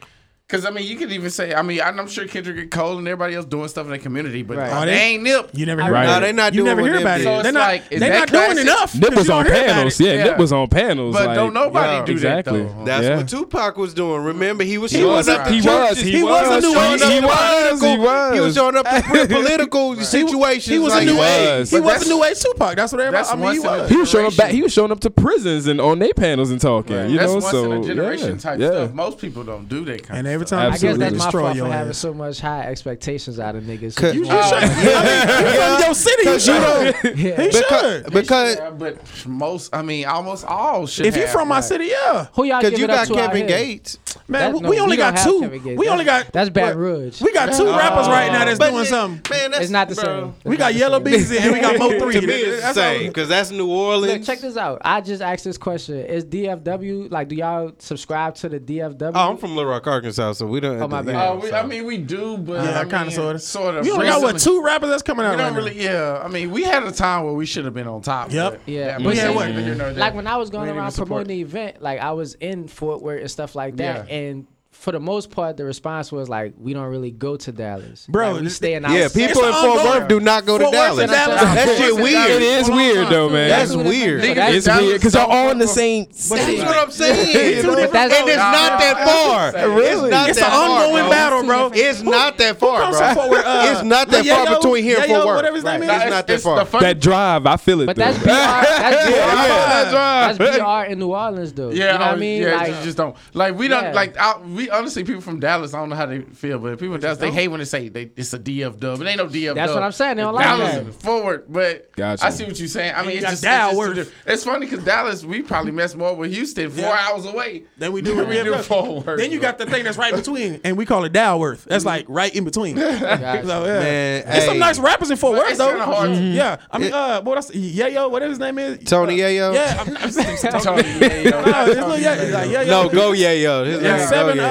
Cause I mean, you could even say, I mean, I'm sure Kendrick and Cole and everybody else doing stuff in the community, but right. oh, they, they, ain't nip. You never hear right. about no, it. No, they not you doing never hear about it. So they're not, like, they're not doing enough. Nip was on panels. Yeah, yeah, Nip was on panels. But like, don't nobody yeah, do exactly. that though. That's yeah. what Tupac was doing. Remember, he was he showing was, up. He was. He, was, a new age. He, was. He was. He was showing up in political situations. He was a new age. He was a new age Tupac. That's what everybody. I mean, he was. He was showing up. He was showing up to prisons and on their panels and talking. You know, so generation type stuff. Most people don't do that kind of every time. I guess that's my fault for having so much high expectations out of niggas. You, you should. I mean, you from your city, you should. You yeah. He because, should. Because yeah, but most, I mean, almost all should. If you're from my city, yeah. Who y'all? Because you got Kevin Gates. Man, that, no, we only got two. We only got that's Baton Rouge. We got two rappers right now that's doing it, something. Man, that's it's not the bro. same. we got Yella Beezy and we got Mo Three. to me, it's the same because that's New Orleans. Look, check this out. I just asked this question: Is DFW like? Do y'all subscribe to the DFW? Oh, I'm from Little Rock, Arkansas, so we don't. Oh my bad. Know, uh, we, so. I mean, we do, but yeah, kind of sort of. Sort of. You don't got what two rappers that's coming out. We don't right really. Now. Yeah, I mean, we had a time where we should have been on top. Yep. yeah, but yeah, what, like when I was going around promoting the event, like I was in Fort Worth and stuff like that, and for the most part, the response was like, "We don't really go to Dallas, bro. Like, we stay in." Yeah, people in Fort Worth do not go Fort to Dallas. Dallas. That shit weird. It is weird though, man. That's, that's weird. So that's it's Dallas weird because they're all in the same. City. that's what I'm saying. and it's not that far. Really, it's, not it's that an far, ongoing bro. battle, bro. It's not that far, bro. It's not that far between here and Fort Worth. Whatever his name is, it's not that far. That drive, I feel it. But that's BR. That's BR in New Orleans, though. Yeah, I mean, yeah, just don't like we don't like we honestly people from Dallas. I don't know how they feel, but people from Dallas they hate when they say they, it's a DF dub. It ain't no DF. That's what I'm saying. They don't like Dallas that. forward, but gotcha. I see what you're saying. I mean, it's just, it's, just too, it's funny because Dallas we probably mess more with Houston four yeah. hours away than we do with we do forward. Then you got the thing that's right between, and we call it Dalworth. That's like right in between. Gotcha. So, yeah. Man, There's hey. some nice rappers in Fort Worth though. Mm-hmm. Yeah, I mean, uh, what else? Yayo, whatever his name is. Tony uh, Yayo. Yeah, I'm, I'm Tony Yayo. No, like, yeah, yeah, go Yayo. Seven uh,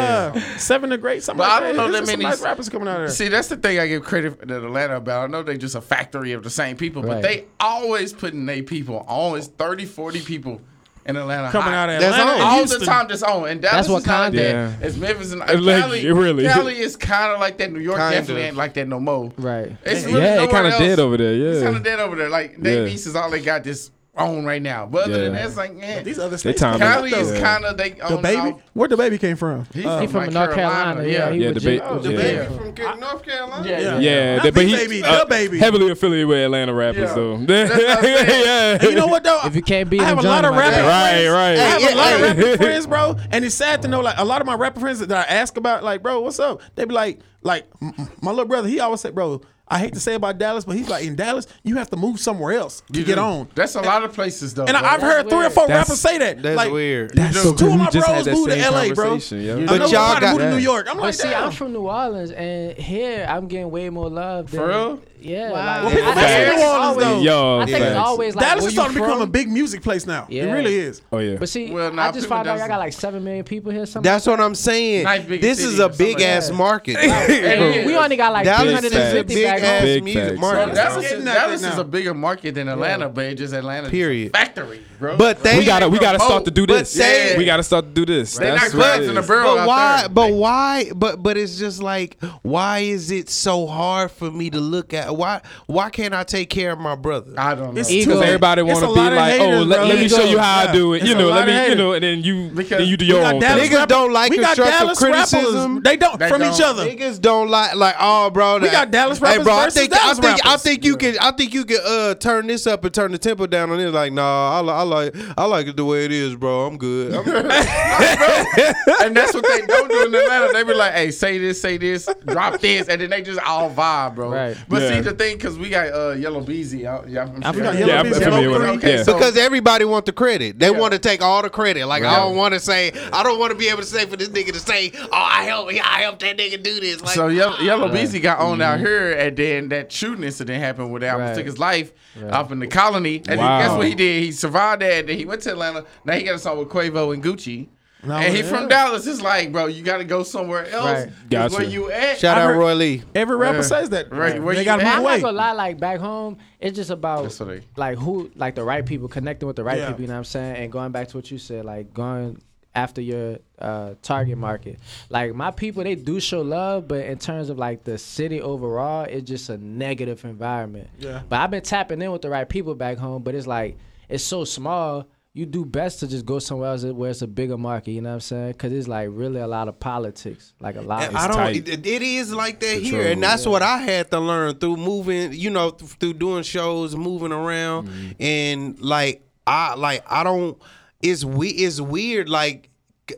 seven to great. Something but like I don't that. know that many nice rappers coming out of there. See, that's the thing I give credit to Atlanta about. I know they're just a factory of the same people, right. but they always putting their people Always 30, 40 people in Atlanta. Coming out of Atlanta. That's. All Houston. the time just on. And Dallas that's what is kind of that. It's Memphis and Cali. It really. Cali is kind of like that. New York kinda. definitely ain't like that no more. Right. It's yeah, really yeah it kind of dead over there. Yeah. It's kind of dead over there. Like, they yeah. East is all they got this on right now. But other Yeah. than that, it's like man, these other states. time Cali Cali is kind of they the baby, off- where the baby came from? He's He from North Carolina. Yeah, he Yeah, the was ba- Oh, the yeah. baby from North Carolina. Yeah. Yeah. Yeah, Not that- but the he's baby, uh, the baby. heavily affiliated with Atlanta rappers, Yeah. though. what yeah, And you know what though? If you can't beat I have a lot of him, Right, right. I have a lot of Hey, friends, bro. And it's sad to know, like, a lot of my rapper friends that I ask about, like, bro, what's up? They be like, like, my little brother, he always said, bro, I hate to say about Dallas, but he's like in Dallas, you have to move somewhere else to you get do. on. That's a lot of places though. And bro. I've that's heard weird. three or four that's, rappers say that. That's like, weird. That's so two of my bros moved to LA, bro. Yeah. But y'all got to New York. I'm like, see, I'm from New Orleans, and here I'm getting way more love. For real? Yeah. Wow. Like, I, think it's always, though. Yo, I think it's always like Dallas is starting to become a big music place now. Yeah. It really is. Oh yeah. But see, well, nah, I just found out I got like seven million people here. Something that's like what. I'm saying. Nice this is a big ass market. we only got like Dallas is a big ass music market. Dallas is a bigger market than Atlanta, but it's just Atlanta. Period. Factory, bro. But we gotta we gotta start to do this. We gotta start to do this. They not clubs in the barrel. But why? But why? But but it's just like why is it so hard for me to look at why why can't I take care of my brother? I don't know. Because everybody want to be like, oh, haters, oh, let, let, me show you how yeah. I do it. It's you know, let me, you know, and then you then you do your own. Thing. Niggas don't like constructive criticism. They don't they from don't. each other. Niggas don't like like oh, bro. That, we got Dallas rappers hey, bro, versus I think, Dallas I think, rappers. I think you can I think you can uh turn this up and turn the tempo down on it. Like nah, I, I like I like it the way it is, bro. I'm good. I'm and that's what they don't do in Atlanta. They be like, hey, say this, say this, drop this, and then they just all vibe, bro. Right, But see the thing because we got uh, Yella Beezy out. Yeah, I'm, Yeah, Okay, yeah. so. Because everybody want the credit. They yeah. want to take all the credit. Like right. I don't want to say. I don't want to be able to say for this nigga to say, "Oh, I helped. I helped that nigga do this." Like, so Yella, Yella right. Beezy got on mm-hmm. out here, and then that shooting incident happened where they almost right. took his life up in the colony. And wow. guess what he did? He survived that. Then he went to Atlanta. Now he got a song with Quavo and Gucci. No, and he from Dallas. It's like, bro, you got to go somewhere else. Right. Gotcha. Where you at? Shout out Roy Lee. Every rapper yeah. says that. Right. Where they got to move away. I'm not gonna lie. Like back home, it's just about like who, like the right people, connecting with the right yeah. people. You know what I'm saying? And going back to what you said, like going after your uh, target market. Like my people, they do show love, but in terms of like the city overall, it's just a negative environment. Yeah. But I've been tapping in with the right people back home, but it's like it's so small you do best to just go somewhere else where it's a bigger market. You know what I'm saying? Because it's like really a lot of politics, like a lot. And Of, I don't. tight. It, it is like that Control, here, and that's what I had to learn through moving. You know, through doing shows, moving around, Mm-hmm. and like I like I don't. It's we. It's weird. Like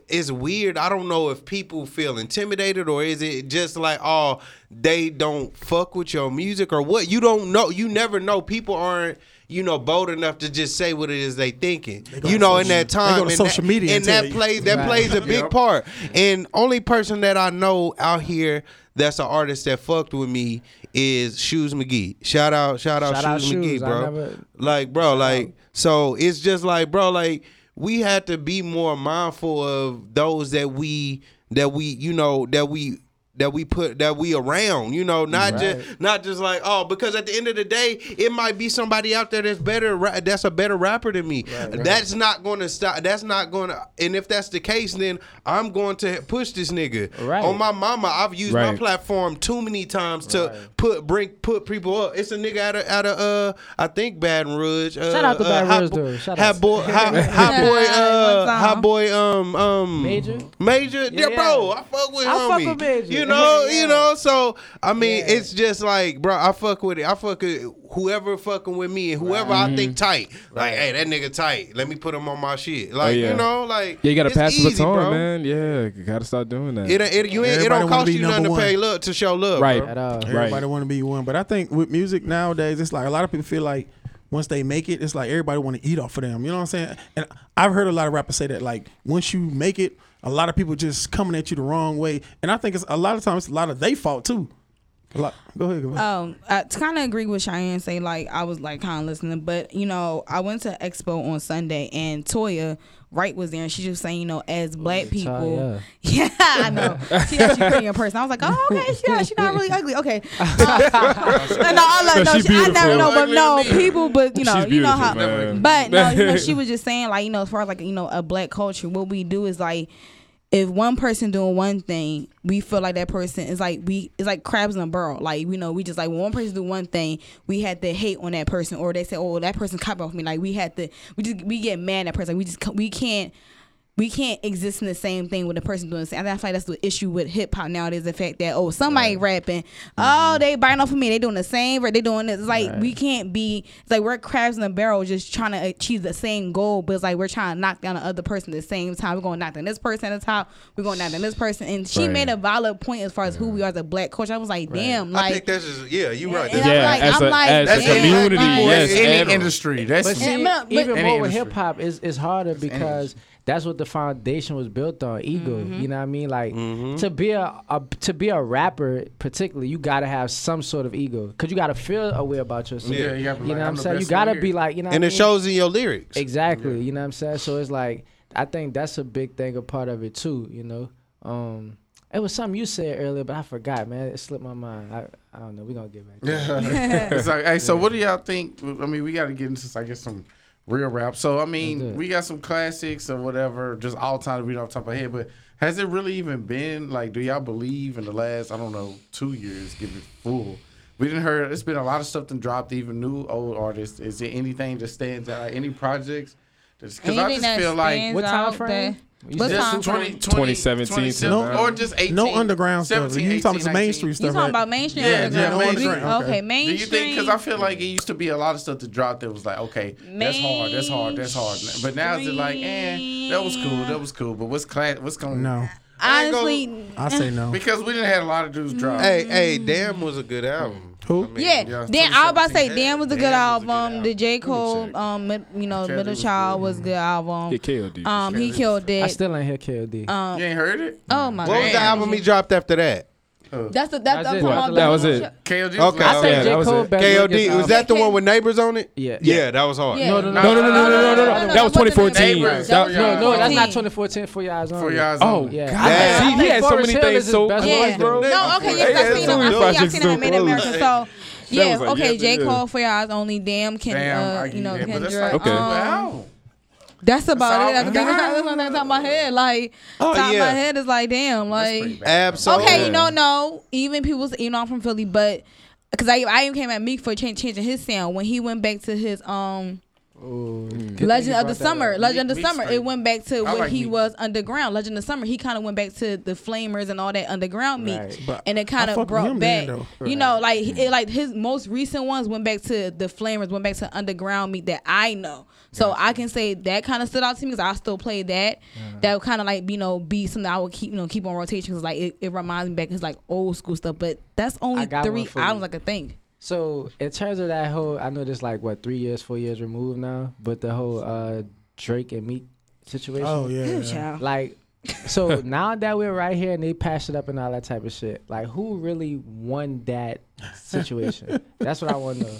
it's weird. I don't know if people feel intimidated or is it just like oh they don't fuck with your music or what? You don't know. You never know. People aren't you know bold enough to just say what it is they thinking. go You to know, in social- that they go time, to and social that, media and and tell that you. plays that Right. plays a big Yep. part. And only person that I know out here that's an artist that fucked with me is Shoes McGee. Shout out, shout out, Shout out Shoes McGee, Shoes. Bro. never- like, bro, like, so it's just like, bro, like, we had to be more mindful of those that we that we, you know, that we that we put that we around, you know, not just not just like oh, because at the end of the day, it might be somebody out there that's better, that's a better rapper than me. That's not going to stop. That's not going to. And if that's the case, then I'm going to push this nigga. Right. On my mama, I've used my platform too many times to put bring put people up. It's a nigga out of out of uh I think Baton Rouge. Uh, Shout out to uh, Baton Hot Rouge, Bo- though. Shout Hot out. boy, hot, hot boy, uh, hot boy, um, um, Major? major, yeah, Yeah, bro. I fuck with I fuck homie. with Major. You know, Yeah. you know. So I mean, Yeah. it's just like, bro, I fuck with it. I fuck with whoever fucking with me and whoever I think mm-hmm. tight. Like, hey, that nigga tight. Let me put him on my shit. Oh, like, Oh, yeah. you know, like Yeah, you gotta it's pass the easy, baton, bro. man. Yeah, you gotta start doing that. It, it, you ain't, it don't cost you nothing to pay one. love to show love, Right. bro. At all. Right. Everybody want to be one, but I think with music nowadays, it's like a lot of people feel like once they make it, it's like everybody want to eat off of them. You know what I'm saying? And I've heard a lot of rappers say that like once you make it, a lot of people just coming at you the wrong way, and I think it's a lot of times a lot of they fault too. A lot. Go ahead. Go ahead. Um, I, kind of agree with Cheyenne, say like I was like kind of listening, but you know I went to Expo on Sunday and Toya Wright was there, and she just saying you know as black people, yeah, I know she actually pretty in person. I was like, oh okay, she not, she not really ugly, okay. Um, no, I love, no, she, I never know, but Ugly no people, but you know, you know how, man. but no, you know, she was just saying like you know as far as like you know a black culture, what we do is like if one person doing one thing, we feel like that person is like we it's like crabs in a barrel. Like you know, we just like when one person do one thing, we had to hate on that person, or they say, "Oh, that person copied off me." Like we had to, we just we get mad at person. Like, we just we can't. We can't exist in the same thing with the person doing the same. I feel like that's the issue with hip hop now nowadays. The fact that oh somebody rapping, oh mm-hmm. they biting off of me, they doing the same, or they doing this. It's like we can't be. It's like we're crabs in a barrel, just trying to achieve the same goal, but it's like we're trying to knock down the other person at the same time. We're going to knock down this person at the top. We're going to knock down this person, and she Right. made a valid point as far as who we are as a black culture. I was like, damn, like I like think that's just yeah, you right. And That's I'm Yeah, like- as I'm a like, as a That's community, like- yes, any and- industry. That's But see, Yeah, but- even but- more with hip hop, is it's harder because that's what the foundation was built on ego. Mm-hmm. You know what I mean? Like to be a, a to be a rapper, particularly, you gotta have some sort of ego because you gotta feel aware about yourself. Yeah, you gotta be you like, know what I'm I'm the saying? You gotta be like, you know, and I it mean? shows in your lyrics. Exactly. You know what I'm saying? So it's like I think that's a big thing, a part of it too. You know, um, it was something you said earlier, but I forgot, man. It slipped my mind. I, I don't know. We gonna get back. To it. it's like, hey, so what do y'all think? I mean, we got to get into, I guess, some real rap. So, I mean, we got some classics or whatever, just all time to read off the top of my head. But has it really even been like? Do y'all believe in the last, I don't know, two years? Give it full. We didn't hear. It's been a lot of stuff that dropped, even new old artists. Is there anything that stands out? Any projects? Because I just that feel like What time out frame? that- You What said just time 20, frame? 2017 to no, or just 18. no underground stuff. You talking 18, some mainstream stuff? You talking about mainstream? Yeah, yeah, underground? mainstream, We- okay. Okay, Do you think? Because I feel like it used to be a lot of stuff to drop that was like, okay, that's hard, that's hard, that's hard. But now it's like, eh, that was cool, that was cool. But what's class? What's going? No, honestly, I say no. Because we didn't have a lot of dudes drop. Hey, hey, Damn was a good album. Who? I mean, Yeah, Yeah, Damn. I was about to say 2017. Damn was a good Damn was a good album. album. The J Cole, Let me check. um, mid- you know, Kelly Middle was Child good. was a good album. Yeah, KOD. Um, he killed it. I still ain't hear KOD. Um, you ain't heard it? oh my god. What was the God. album he dropped after that? That's the that's, That's that's it. the What? one- That was it. KOD. was Okay, like- I okay. said Yeah, J that was Cole it. better KOD was that the one with neighbors on it? Yeah. Yeah, that was hard. Yeah. No, no, no, No, no, no, no, no, no, no, no. no, That was no, no, 2014. Neighbors. That- No, no, that's not 2014 for your eyes only. For y'all. Oh, Yeah. God. I think- I he think had so Forest many Hill things is his so best close, Yeah. bro. No, okay, yes, Yeah, I've seen him. I've seen, I've seen so him made in. America. So yeah, was like, okay, yeah, J yeah. Cole for your eyes only. Damn, Ken, Damn, uh, get you know, it. But that's Kendra. like Okay. a Um, album. That's about That's it. That's that's that's what that's top of my head. Like Oh, top of my head is like damn, like. bad. Absolutely. Okay, you know, no. Even people, you know, I'm from Philly, but because I I even came at Meek for change, changing his sound when he went back to his um Legend of the Summer. Legend of the Summer. straight. It went back to I what like he Meek. was underground. Legend of the Summer. He kind of went back to the Flamers and all that underground Meek, Right. And it kind of brought back. then. You know, like it, like his most recent ones went back to the Flamers. Went back to underground Meek that I know. So I can say that kind of stood out to me because I still play that. That would kind of like you know be something I would keep you know keep on rotation because like it, it reminds me back of like old school stuff. But that's only three one for you. albums I could think. So in terms of that whole, I know this like what three years, four years removed now, but the whole uh Drake and Meek situation. Oh yeah. Good child. Like, so now that we're right here and they patched it up and all that type of shit, like who really won that situation? That's what I want to know.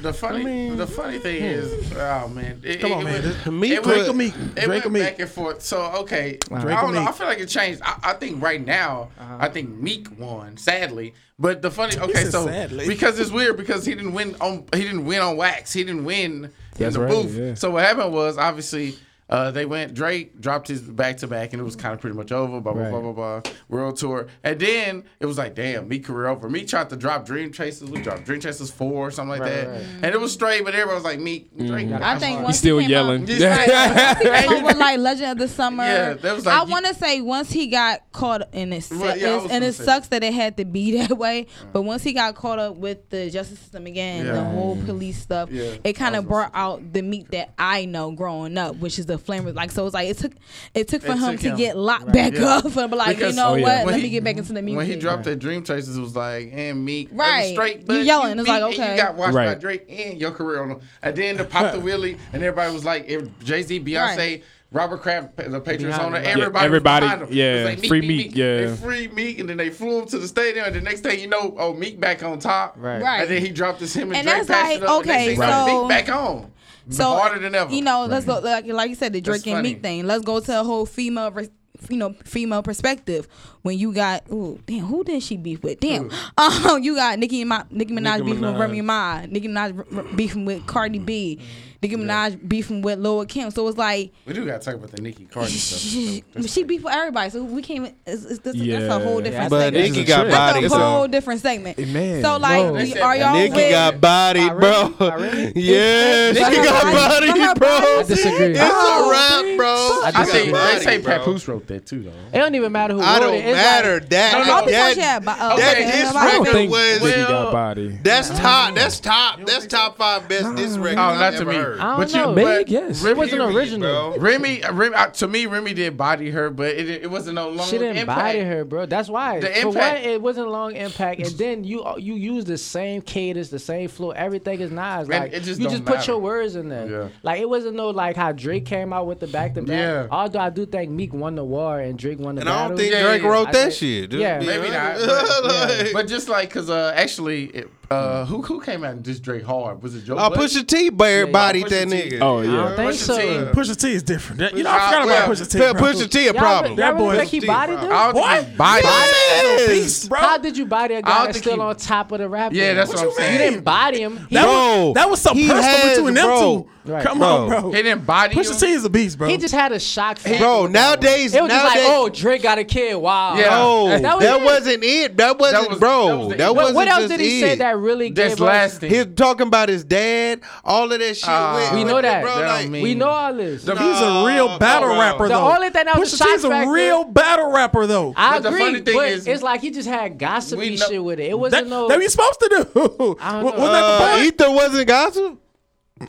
The funny, the funny thing hmm. is, oh man, it, Come it, on, it man. went- Meek it Drake went- or Meek? It Drake went or Meek? back and forth. So okay, Drake I don't know. I feel like it changed. I, I think right now, uh-huh. I think Meek won, sadly. But the funny, okay, so sadly. because it's weird because he didn't win on he didn't win on wax. He didn't win in the right, booth. yeah. So what happened was obviously. Uh, they went. Drake dropped his back to back, and it was kind of pretty much over. Blah blah Right. blah blah blah. World tour, and then it was like, damn, me career over. Me tried to drop Dream Chasers. We dropped Dream Chasers four or something like Right, that, right. and it was straight. But everybody was like, me, Drake. Mhm. I think He's once He's still he came yelling. Out, Just like- he came out with like Legend of the Summer. Yeah, that was like I want to say once he got caught in it, Well, yeah, I and it say sucks that it had to be that way. But once he got caught up with the justice system again, the whole police stuff, Yeah, it kind of brought out the Meek that I know growing up, which is the flamers. Like so, it's like it took it took for It him took to him. get locked back Yeah. up and be like, Because- you know Oh, yeah. what? When Let he- me get back into the music. When he dropped that Dream Chasers, it was like, and Meek, it was Right. straight, You but yelling, it's Meek, like, and okay. you got watched by Right. Drake and your career on them. And then to pop the wheelie, and everybody was like, if Jay Z, Beyonce. Right. Robert Kraft, the Patriots owner, everybody, Yeah, everybody, was him. yeah, It was like, free Meek, yeah. They free Meek, and then they flew him to the stadium, and the next thing you know, oh, Meek back on top. Right. Right. And then he dropped his him and, And Drake that's it like, up, okay, next thing so- Meek back on. So harder than ever. You know, let's go like, like you said, the That's Drake and funny. Meek thing. Let's go to a whole female, res- you know, female perspective. When you got, ooh, damn, who did she beef with? Damn, um, you got Nicki, Ma- Nicki Minaj Nicki beefing with Remy Ma, Nicki Minaj r- r- beefing with Cardi B, Nicki Minaj beefing with Lil Kim. So it's like. we do got to talk about the Nicki Cardi stuff. She, she beef with everybody, so we can't. even- It's, it's, Yeah. That's a whole different But segment. Nicki got trip. that's body. a It's a- whole different segment. Man, So like, no. we- are y'all Nicki with? got body, Not bro. really? Not really? Yeah, But she got body- but body, her bro. I disagree. It's Oh, a rap, bro. I I disagree. think Body, they say bro. Papoose wrote that too, though. It don't even matter who I wrote don't it. It's matter. Like, that No, no, All that, because, yeah, but, Okay, that okay, diss I don't record think was Nicki got body. that's top. Oh. That's top. That's top five best diss records Oh, I've not to ever me. Heard. I don't But you- know. Meg, but yes. It wasn't Period, original. bro. Remy, Remy uh, to me, Remy did body her, but it, it wasn't no long She didn't impact. body her, bro. That's why. The For one, impact- it wasn't long impact, and then you you use the same cadence, the same flow. Everything is nice. Man, Like it just you don't just put your words in there. Yeah. Like it wasn't no like how Drake came out with the back to back. Yeah. Although I do think Meek won the war and Drake won the And I don't think Drake wrote I that think- shit. Just yeah. Maybe not, but, Like- but just like, cause uh, actually, it, uh, who who came out and dissed Drake hard? Was it Joe? Oh, Budden? Pusha T bare bodied Pusha that T. nigga. Oh I yeah. don't think Pusha so. T. Pusha T is different. That- you know, I Uh, forgot well, about Pusha T. P- bro. Pusha T a Y'all, problem. y'all really boy think is he deep, bodied bro. him? Don't think What? he bodied. Yes. Beast, bro. How did you body a I guy don't that's think still he- on top of the rap? Yeah, game? that's what, you I'm saying. You didn't body him. He, That Bro, was, that was something he personal has- between them bro. two. Right. Come Bro. on, bro. He didn't body him. Pusha him. T is a beast, bro. he just had a shock factor. Bro, with that one. nowadays, It was just like, nowadays, oh, Drake got a kid. Wow. Yeah. no, That that, was it. wasn't it. That wasn't, was- bro. that was the- that What- What, wasn't what else just did he it. say that really That's gave us? lasting. He was talking about his dad, all of that shit. Ah. with- We know it, that. Bro, That like, mean- We know all this. The- He's a real battle bro. rapper, The though. only thing that was a Pusha T's shock a real battle rapper, though. I But the agree, funny thing but is- it's like he just had gossipy know- shit with it. It wasn't no. that what you supposed to do. I don't know. Wasn't that uh, the point? Ether wasn't gossip.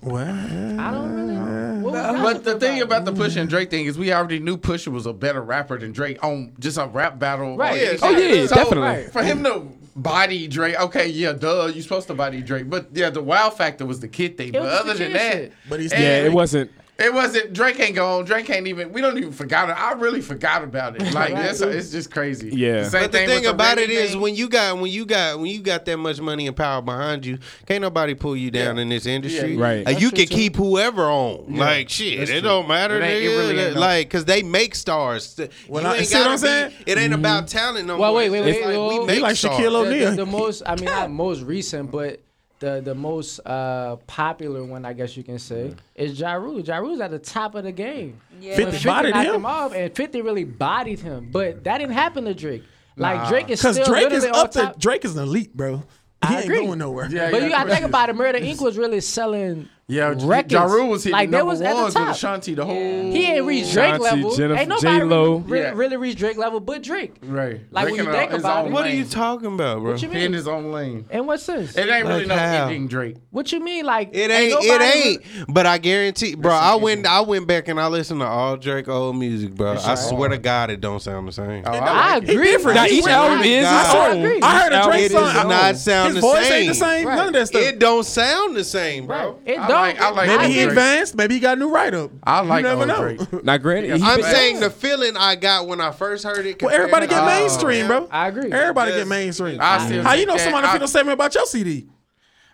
Well, I don't really know. But the gossip thing about the Pusha and Drake thing is we already knew Pusha was a better rapper than Drake on just a rap battle. Right. Yeah. Oh, yeah, definitely. For him to body Drake, okay, yeah, duh, you supposed to body Drake. But yeah, the wow factor was the kid thing. It But other than kid that, shit. but he's Yeah, it wasn't. It wasn't Drake ain't gone. Drake ain't even. We don't even forgot it. I really forgot about it. Like Right. that's it's just crazy. Yeah. The same But the thing thing with about Remy it is thing. when you got when you got when you got that much money and power behind you, can't nobody pull you down Yeah. in this industry. Yeah, Right. And you can too. keep whoever on. Yeah, Like shit, that's it true. don't matter. It ain't- it really ain't like cause they make stars. Well, you I- ain't see what I'm saying? be- It ain't about mm. talent no Well, more. wait, wait, It's wait, like wait, we make like. Shaquille the, O'Neal. the, the most I mean not most recent, but the the most uh, popular one I guess you can say is Ja Rule. Ja Rule's at the top of the game. Yeah. 50 When 50 bodied him? him off, and 50 really bodied him. But that didn't happen to Drake. Like Nah. Drake is Because still Drake is literally on up to top. Drake is an elite, bro. He I ain't agree. going nowhere. Yeah, But yeah, you gotta think about it. Murder Inc. was really selling yeah, records. Ja Rule was hitting like, number was ones with Ashanti the whole. He ain't reached Drake Shanti, level. Jennifer, ain't nobody J-Lo. Yeah. really reached Drake level, but Drake. Right. Like Drake when you think about it, what are you talking about, bro? What you mean? In his own lane. And what's this? It ain't like really no ending Drake. What you mean? Like it ain't. ain't it ain't. But I guarantee, bro. I went. I went back and I listened to all Drake old music, bro. It's I swear to God, it don't sound the same. Oh, I, I agree. Different. Now, each album is. I heard a Drake song. Not sound the same. His voice ain't the same. None of that stuff. It don't sound the same, bro. It like. I like. Maybe he advanced. Maybe he got a new write up. I like. You never know. Not Now, granted, I'm saying the feeling I got when I first heard it. Well, everybody get oh, mainstream, bro. I agree. Everybody get mainstream. I see. How you know somebody feel the same about your CD?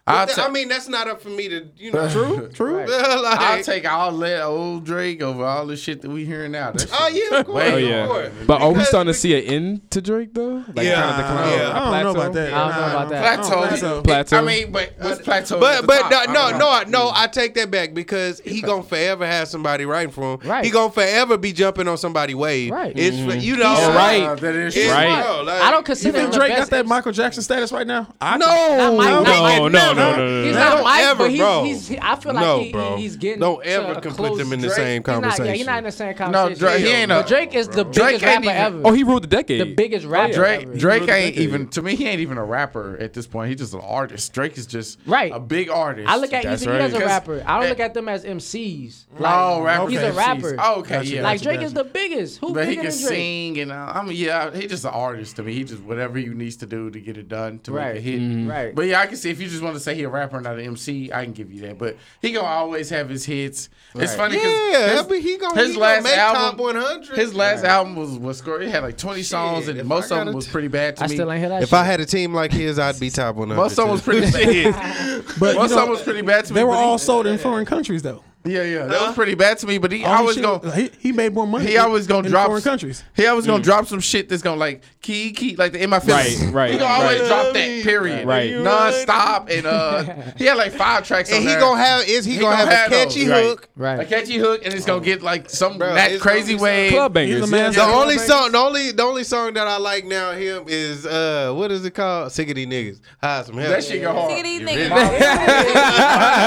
I th- ta- I mean, that's not up for me to, you know. true, true. like, I'll take all that old Drake over all the shit that we hearing now. That oh yeah, of course, oh, yeah. But are we starting to see an end to Drake though? Like, yeah, kind of decline, yeah. I don't plateau? know about that. I don't know about that. Plateau. plateau. I mean, but what's plateau? But but no no, no no I take that back because he gonna forever have somebody writing for him. Right. He gonna forever be jumping on somebody wave. Right. It's mm-hmm. you know. All right. That is right. I don't consider Drake got that Michael Jackson status right now. I no, no, no, no, no, no, He's not Mike, ever, but he's, bro. he's, I feel like No, he, bro. he's getting. Don't ever a can put them in the Drake- same he's not- yeah, he's not in the same conversation. Drake- he ain't a- But Drake is the biggest rapper even- ever. Oh, he ruled the decade. the biggest rapper. ever. Drake Drake ain't even to me he ain't even a rapper at this point. He's just an artist. Drake is just Right. a big artist. I look at That's as a rapper. I don't eh, look at them as MCs. Oh, like, oh, rapper. He's a rapper. Okay, yeah. like Drake is the biggest. Who But he can sing and uh, I mean, yeah, he's just an artist to me. He just whatever he needs to do to get it done to Right. make a hit. Mm-hmm. Right. But yeah, I can see if you just want to say say he a rapper not an MC, I can give you that. But he gonna always have his hits. Right. It's funny because yeah, his, he gonna, his he last gonna album, His last right. album was was score. It had like twenty Shit, songs, and most of them was pretty bad to I me. Still ain't hear that if shit. I had a team like his, I'd be top one hundred. Most of them was pretty bad. but most of them was pretty bad to me. They were all sold in foreign countries though. Yeah, yeah, that was pretty bad to me. But he always gonna he, he made more money. he always gonna in drop foreign countries. He always gonna mm. drop some shit that's gonna like key key like the in my face. Right, right, He gonna always drop that period. Right. Non-stop and uh he had like five tracks on And he there. gonna have is he, gonna, gonna have have a catchy those, right. a catchy hook and it's gonna oh. get like some Bro, that crazy way. Club He's bangers. a man. The Yeah. only song, the only, the only song that I like now him is uh, what is it called? Sick of these niggas. High some hell. That shit go hard. Sick of these niggas.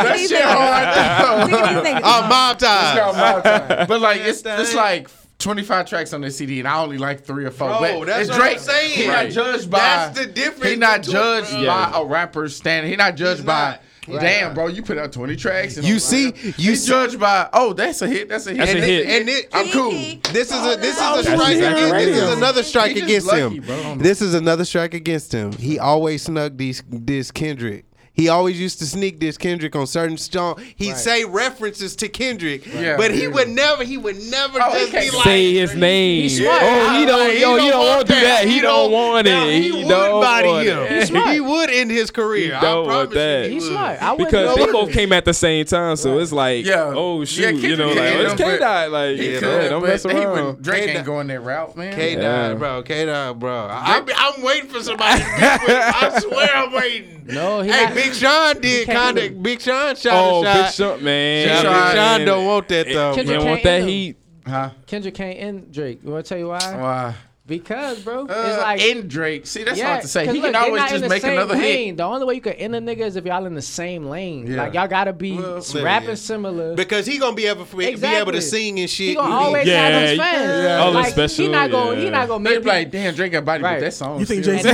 That shit hard. Oh, Mob Ties. mob time. But like, it's it's like 25 tracks on this CD, and I only like three or four. Bro, but that's it's what Drake. I'm saying. He Right. not judged by. That's the difference He not judged by a rapper standing. He not judged by. Damn, bro, you put out 20 tracks. And You see- you you by. Oh, that's a hit. That's a hit. That's a And hit. it- and it, I'm cool. This is a this is oh, a strike. exactly against- right. This is another strike against lucky, him. bro. This is another strike against him. He always snuck these this Kendrick he always used to sneak this Kendrick on certain songs. He'd right. say references to Kendrick, right. but he yeah. would never. He would never oh, just be like say his name. He's smart. Oh, he don't. Like, yo, he, he don't, want to do that. He, he don't, don't want it. No, he, he would body him. He, he would end his career. He don't I want that. You, he He's smart. I because they both came at the same time, so right. it's like, yeah. oh shoot, yeah, you know, like it's K Dot. Like, yeah, don't mess around. Drake ain't going that route, man. K Dot, bro. K Dot, bro. I'm waiting for somebody. I swear, I'm waiting. No, he. Big Sean did kind of. Big Sean shot oh, a shot. Big Sean, man. Big Sean, Sean don't want that though. Kendrick don't want that heat. Huh? Kendrick can't end Drake. You want to tell you why? Why? Because, bro, it's uh, like in Drake. See, that's yeah, hard to say. He look, can always just make another lane. hit. The only way you can end a nigga is if y'all in the same lane. Yeah. Like y'all gotta be well, rapping yeah. similar. Because he gonna be able to exactly. be able to sing and shit. He gonna always yeah, have his fans. Yeah. All like, special. He not gonna. Yeah. He not gonna make. Like, damn, Drake can body right. that song. You think Jay Z?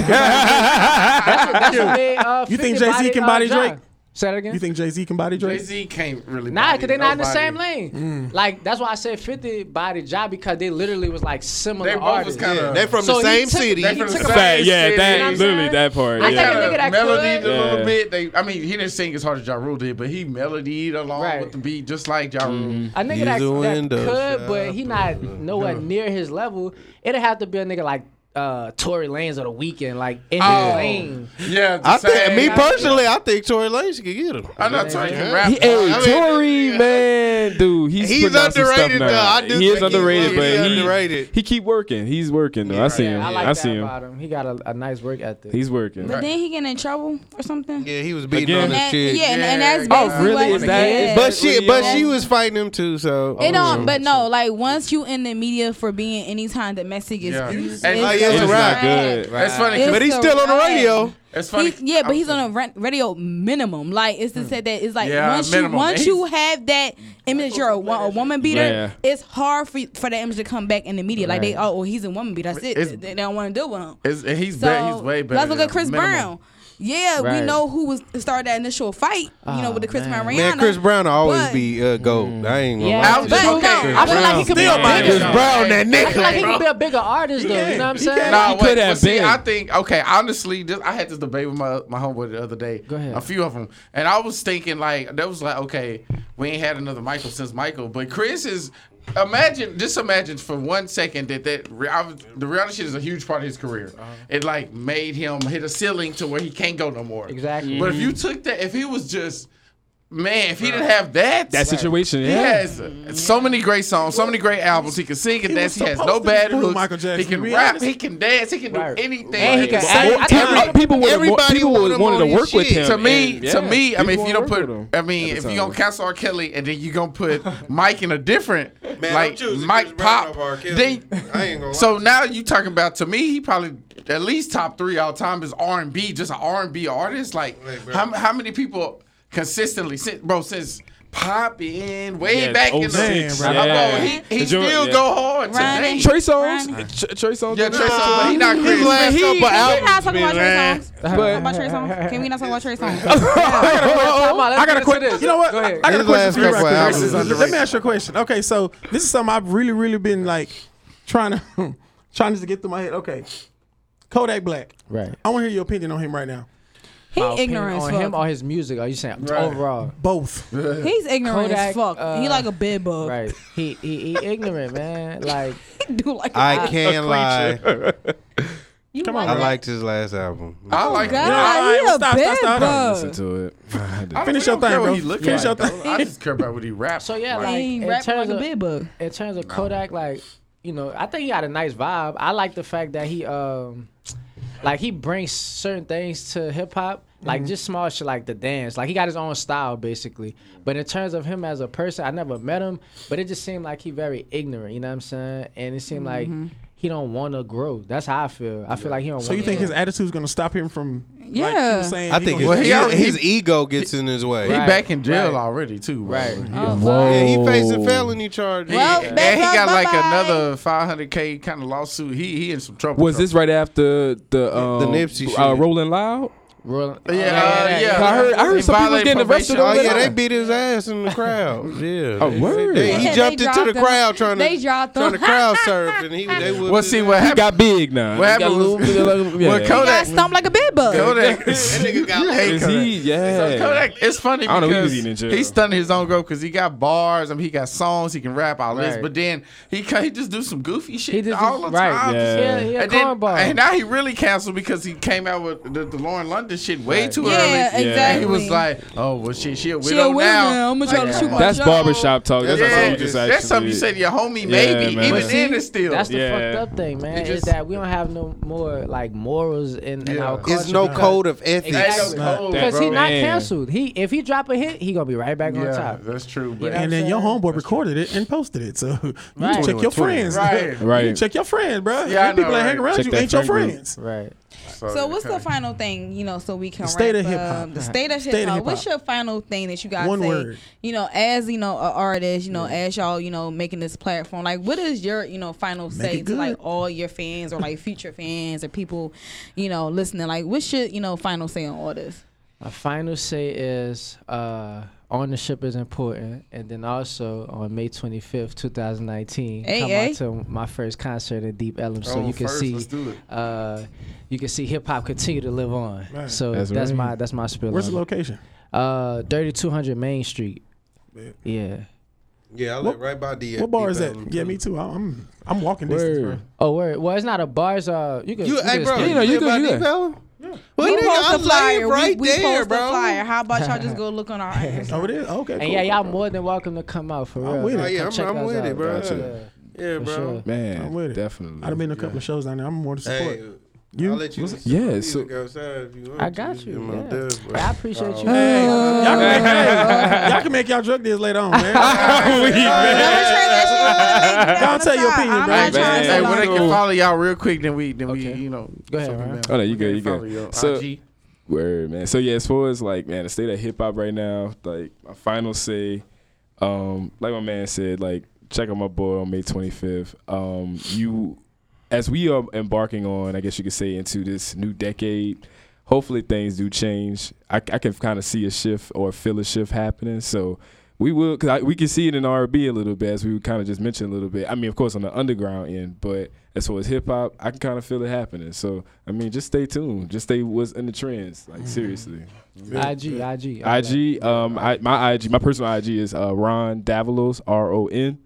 You think Jay Z can body Drake? Say that again. You think Jay Z can body Drake? Jay Z can't really. Nah, because they're not in the same lane. Mm. Like that's why I said Fifty body job because they literally was like similar they artists. Kinda, yeah. They from so the same took, city. They from the same yeah, that you know literally that part. I think a nigga that melodied could. a little yeah. bit. They, I mean, he didn't sing as hard as Ja Rule did, but he melodied along right. with the beat just like Ja Rule. Mm. A nigga that, that could, but he not nowhere near his level. It'd have to be a nigga like uh Tory Lanez on the Weeknd, like in oh, the lane. Yeah, I think me personally, I think Tory Lanez could get him. I know Tory can rap. He, hey, I mean, Tory yeah. man, dude, he's, he's underrated though. I he is underrated, he, but he, underrated. he keep working. He's working though. Yeah, I see him. I, like I see him. him. He got a, a, nice work ethic. He's working. But right. then he get in trouble or something. Yeah, he was beating Again. on this chick. Yeah, yeah, And, that's basically oh really? What, is that? Is but she, but she was fighting him too. So it don't. Oh. But no, like once you in the media for being anytime domestic is used, And- it's yeah, so it's It's right. not good. That's funny. 'cause It's but he's a still on the wrap. radio. It's funny. He, yeah, but he's on a ra- radio minimum. Like it's to hmm. say that it's like Yeah, once minimum. you once He's- you have that image you're a, wo- a woman beater, Yeah. it's hard for for that image to come back in the media. Like they, oh, well, he's a woman beater. That's it. It's- They, they don't want to deal with him. It's, and he's So better. He's way better. let's look than at Chris minimum. Brown. Yeah, we know who was started that initial fight. you know, Oh, with the Chris man. Brown Rihanna. Man, Chris Brown will always But- be uh, goat. I ain't gonna Yeah. lie. I was just But okay. no, Chris I feel like he could be a Still my bigger. Chris Brown, that nigga. I feel like he could be a bigger artist though. You know what I'm saying? can. Nah, He wait, could but have see, been. I think okay. Honestly, this, I had this debate with my my homeboy the other day. Go ahead. A few of them, and I was thinking like that was like okay, we ain't had another Michael since Michael, but Chris is. Imagine, just imagine for one second that that I was- the reality shit is a huge part of his career. Uh-huh. It like made him hit a ceiling to where he can't go no more. Exactly. But if you took that, if he was just man, if he didn't have that, That situation, He yeah. has so many great songs, so many great albums. He can sing and He dance. He has no bad do looks. Michael Jackson, he can rap. He can dance. He can do anything. And he can Like, act. I think- Every- people would Everybody people want would him wanted to his work with shit. him. to me, and, to me, I mean, if you don't put, with I mean, if you gonna cast cancel R. Kelly and then you gonna put Mike in a different, Man, like Mike Pop, over R. Kelly. then I ain't gonna so now you talking about to me, he probably at least top three all time is R and B, just an R and B artist. Like Hey, how how many people consistently, since, bro, since popping way Yeah, back in the 06, bro. Come on, yeah. he, he The joint- still yeah. go hard Ronnie. today. Trey Songz, Ronnie. Tr- Trey Songz. Yeah, Trey Songz, but he not His crazy. last He- couple Can we Can we albums, not talk about Trey man. songs? Talk about Trey Songz. Can we not talk about Trey Songz? I got a question. You know what? Go ahead. I got a question last for you right albums quick. is Let me ask you a question. Okay, so this is something I've really, really been like trying to trying to get through my head. Okay, Kodak Black. Right. I want to hear your opinion on him right now. He My ignorant on fuck. him or his music? Are you saying overall? Both. He's ignorant as Kodak, fuck. he uh, like a bed bug. Right. He he, he ignorant, man. Like He do like a I can't lie. You Come on, I liked his last album. I like God, it. Yeah, he a stop, stop, stop. bug. Listen to it. I had to- I Finish your thing, bro. he look Finish like, your thing. I just care about what he raps. so, yeah. He Like ain't in rapping like terms a of bed in terms of Kodak, like you know, I think he got a nice vibe. I like the fact that he um like he brings certain things to hip hop, like Mm-hmm. just small shit like the dance. Like he got his own style basically. But in terms of him as a person, I never met him, but it just seemed like he very ignorant. You know what I'm saying? And it seemed Mm-hmm. like he don't want to grow. That's how I feel. I feel like he don't. So you think grow. his attitude is going to stop him from? Like he Yeah. was saying I think gonna his, Well, he his, already- ego gets in his way. He Right, back in jail right. already too. bro. Right. Oh, Whoa. Yeah, he facing felony charges. Well, and he got like bye-bye. another 500k kind of lawsuit. He he in some trouble. Was this right after the um, The Nipsey uh, shit. Rolling Loud? Rolling- Yeah, Oh, uh, yeah. I heard- I heard some people getting arrested. Oh yeah, they beat his ass in the crowd. Yeah. Oh, word. They- he jumped into the dropped him. crowd trying to They dropped trying to crowd surf, and he they would. Well, see what He happened. got big now. What He happened a little was- bit of- Well, yeah. He Kodak- got stumped like a bed bug. Kodak. that nigga got You hate Kodak. Yeah. So Kodak, it's funny I don't know, he because was eating in jail. he stunned his own growth because he got bars. I mean, he got songs. He can rap all this, but then he he just do some goofy shit all the time. yeah. Yeah, And, then, cornball. and now he really canceled because he came out with the, the Lauren London shit way Right. too Yeah, early. Yeah, exactly. He was like, "Oh, well, she she a widow She a widow now." now. I'm gonna try to shoot my That's shot. barbershop talk. That's Yeah, something you that's just That's something you said to your homie, Yeah, maybe. man. Even But then, it's still. That's the Yeah. fucked up thing, man. It is just- that we don't have no more like morals in, in our culture. It's no code of ethics. Because bro, he not canceled. He if he drop a hit, he gonna be right back on top. that's true. But? And then your saying? homeboy recorded it and posted it. So you check your friends. Right. Right. Check your friends, bro. Yeah, I people know, that hang around you ain't your friends. Right. So what's the final thing, you know, so we can The state wrap of hip-hop. up? The state of hip hop. What's your final thing that you guys One say? word. You know, as you know, an artist, you know, as y'all, you know, making this platform, like, what is your, you know, final say to like all your fans or like future fans or people, you know, listening? Like, what should you know final say on all this? My final say is uh, ownership is important, and then also on May 25th, 2019, Hey, come hey. out to my first concert at Deep Ellum, so Oh, you can first, see, let's do it. uh, you can see hip hop continue to live on. Right. So That's that's, right. my that's my spiel. Where's on the location? Uh, 3200 Main Street. Yeah. Yeah, I What- live right by the. What bar is that? Yeah, me too. I'm I'm walking distance, bro. Oh, word. Well, it's not a bar. It's uh, you can. You, you hey, can bro, explain. you know, you live good, by you Deep good. Ellum? Well, we nigga, post I the flyer. right we, we there, post bro. the flyer. How about y'all just go look on our Instagram? Oh, it is. Okay, cool. And yeah, y'all more than welcome to come out for I'm real. with it. Yeah, I'm- check I'm us with it, bro. Gotcha. Yeah, bro. sure. Man, I'm with it. definitely. I've been a couple of shows down there. I'm more to support. Hey, You? I'll let you. Listen Yeah, so- music outside if you want I to. got you. know, Yeah. dub. I appreciate you. Hey, y'all, can make, hey, y'all can make y'all drug deals later on, man. Don't tell your opinion, I'm bro. not Man. Hey, when they can follow y'all real quick, then we then we you know. Go ahead, something man. Oh, no, you good, you Follow good. So- IG. Word, man. So yeah, as far as like, man, the state of hip hop right now, like my final say, um, like my man said, like check out my boy on May 25th. Um, you, as we are embarking on, I guess you could say, into this new decade. Hopefully things do change. I, I can kind of see a shift or feel a shift happening. So we will, cause I, we can see it in R&B a little bit, as we kind of just mentioned a little bit. I mean, of course, on the underground end, but as far as hip hop, I can kind of feel it happening. So I mean, just stay tuned. Just stay what's in the trends. Like seriously. IG, IG, all that. IG, um, I, my IG, my personal IG is uh, Ron Davalos, R O N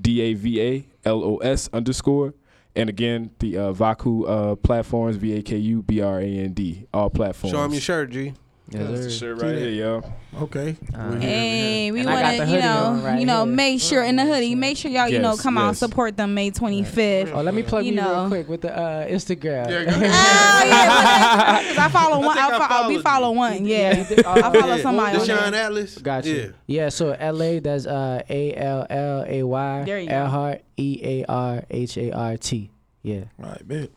D A V A L O S underscore. And again, the uh, Vaku uh, platforms, V A K U B R A N D, all platforms. Show him your shirt, G. Yes, That's the sir. shirt right here, yo. Okay. Uh, Hey, we And I want got to, the you hoodie know, right you know, here. make sure in the hoodie, make sure y'all, you know, Yes, come out support them May 25th. Oh, let me plug You you, know. real quick with the uh, Instagram. Yeah, Oh yeah, because I follow one. think I I follow, we followed follow one. Yeah, Oh, I follow yeah. somebody on Deshaun there. Atlas. Got you. Yeah. Yeah. so LA, that's uh, A L L A Y There you go. Earhart, E A R H A R T. Yeah. All right, bet.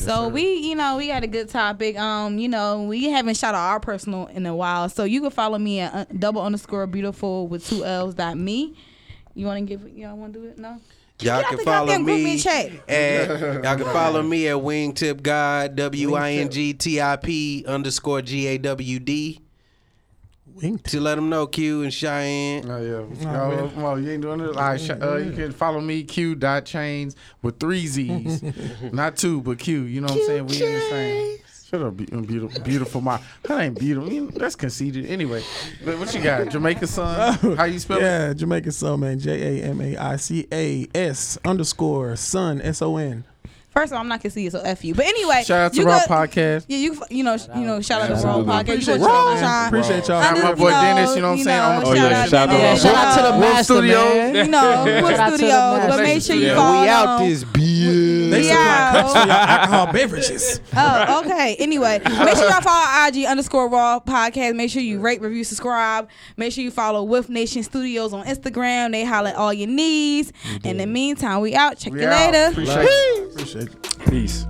So we, you know, we had a good topic. Um, you know, we haven't shot out our personal in a while. So you can follow me at uh, double underscore beautiful with two L's dot me. You want to give? Y'all want to do it? No. Y'all can follow me and at y'all can follow me at Wingtip God W I N G T I P underscore G A W D Winked. to let them know Q and Cheyenne. Oh yeah. Nah, Oh, man. well, you ain't doing it. All right, sh- uh, you can follow me Q dot chains with three Z's, not two, but Q. You know what I'm saying? We in the same. Shut up, beautiful, beautiful. My that ain't beautiful. You know, that's conceited. Anyway, what you got? Jamaica son. How you spell it? Yeah, Jamaican Son, man. J A M A I C A S underscore Son S O N. First of all, I'm not gonna see you, so f you. But anyway, Shout out to Raw Podcast. Yeah, you you know you know shout out to Raw Podcast. Appreciate y'all, check man. out Sean. Appreciate y'all. Shout out my boy Dennis, you know what I'm saying, Oh, yeah, shout out to shout out to the Wolf master, man. You know, Wolf Shout out to the Studios, but make sure you follow. we out this beer. They supply cups for y'all alcohol beverages. Oh, okay. Anyway, make sure y'all follow IG underscore Raw Podcast. Make sure you rate, review, subscribe. Make sure you follow Wolf Nation Studios on Instagram. They holler at all your needs. In the meantime, we out. Check you later. Appreciate. Appreciate it. Peace.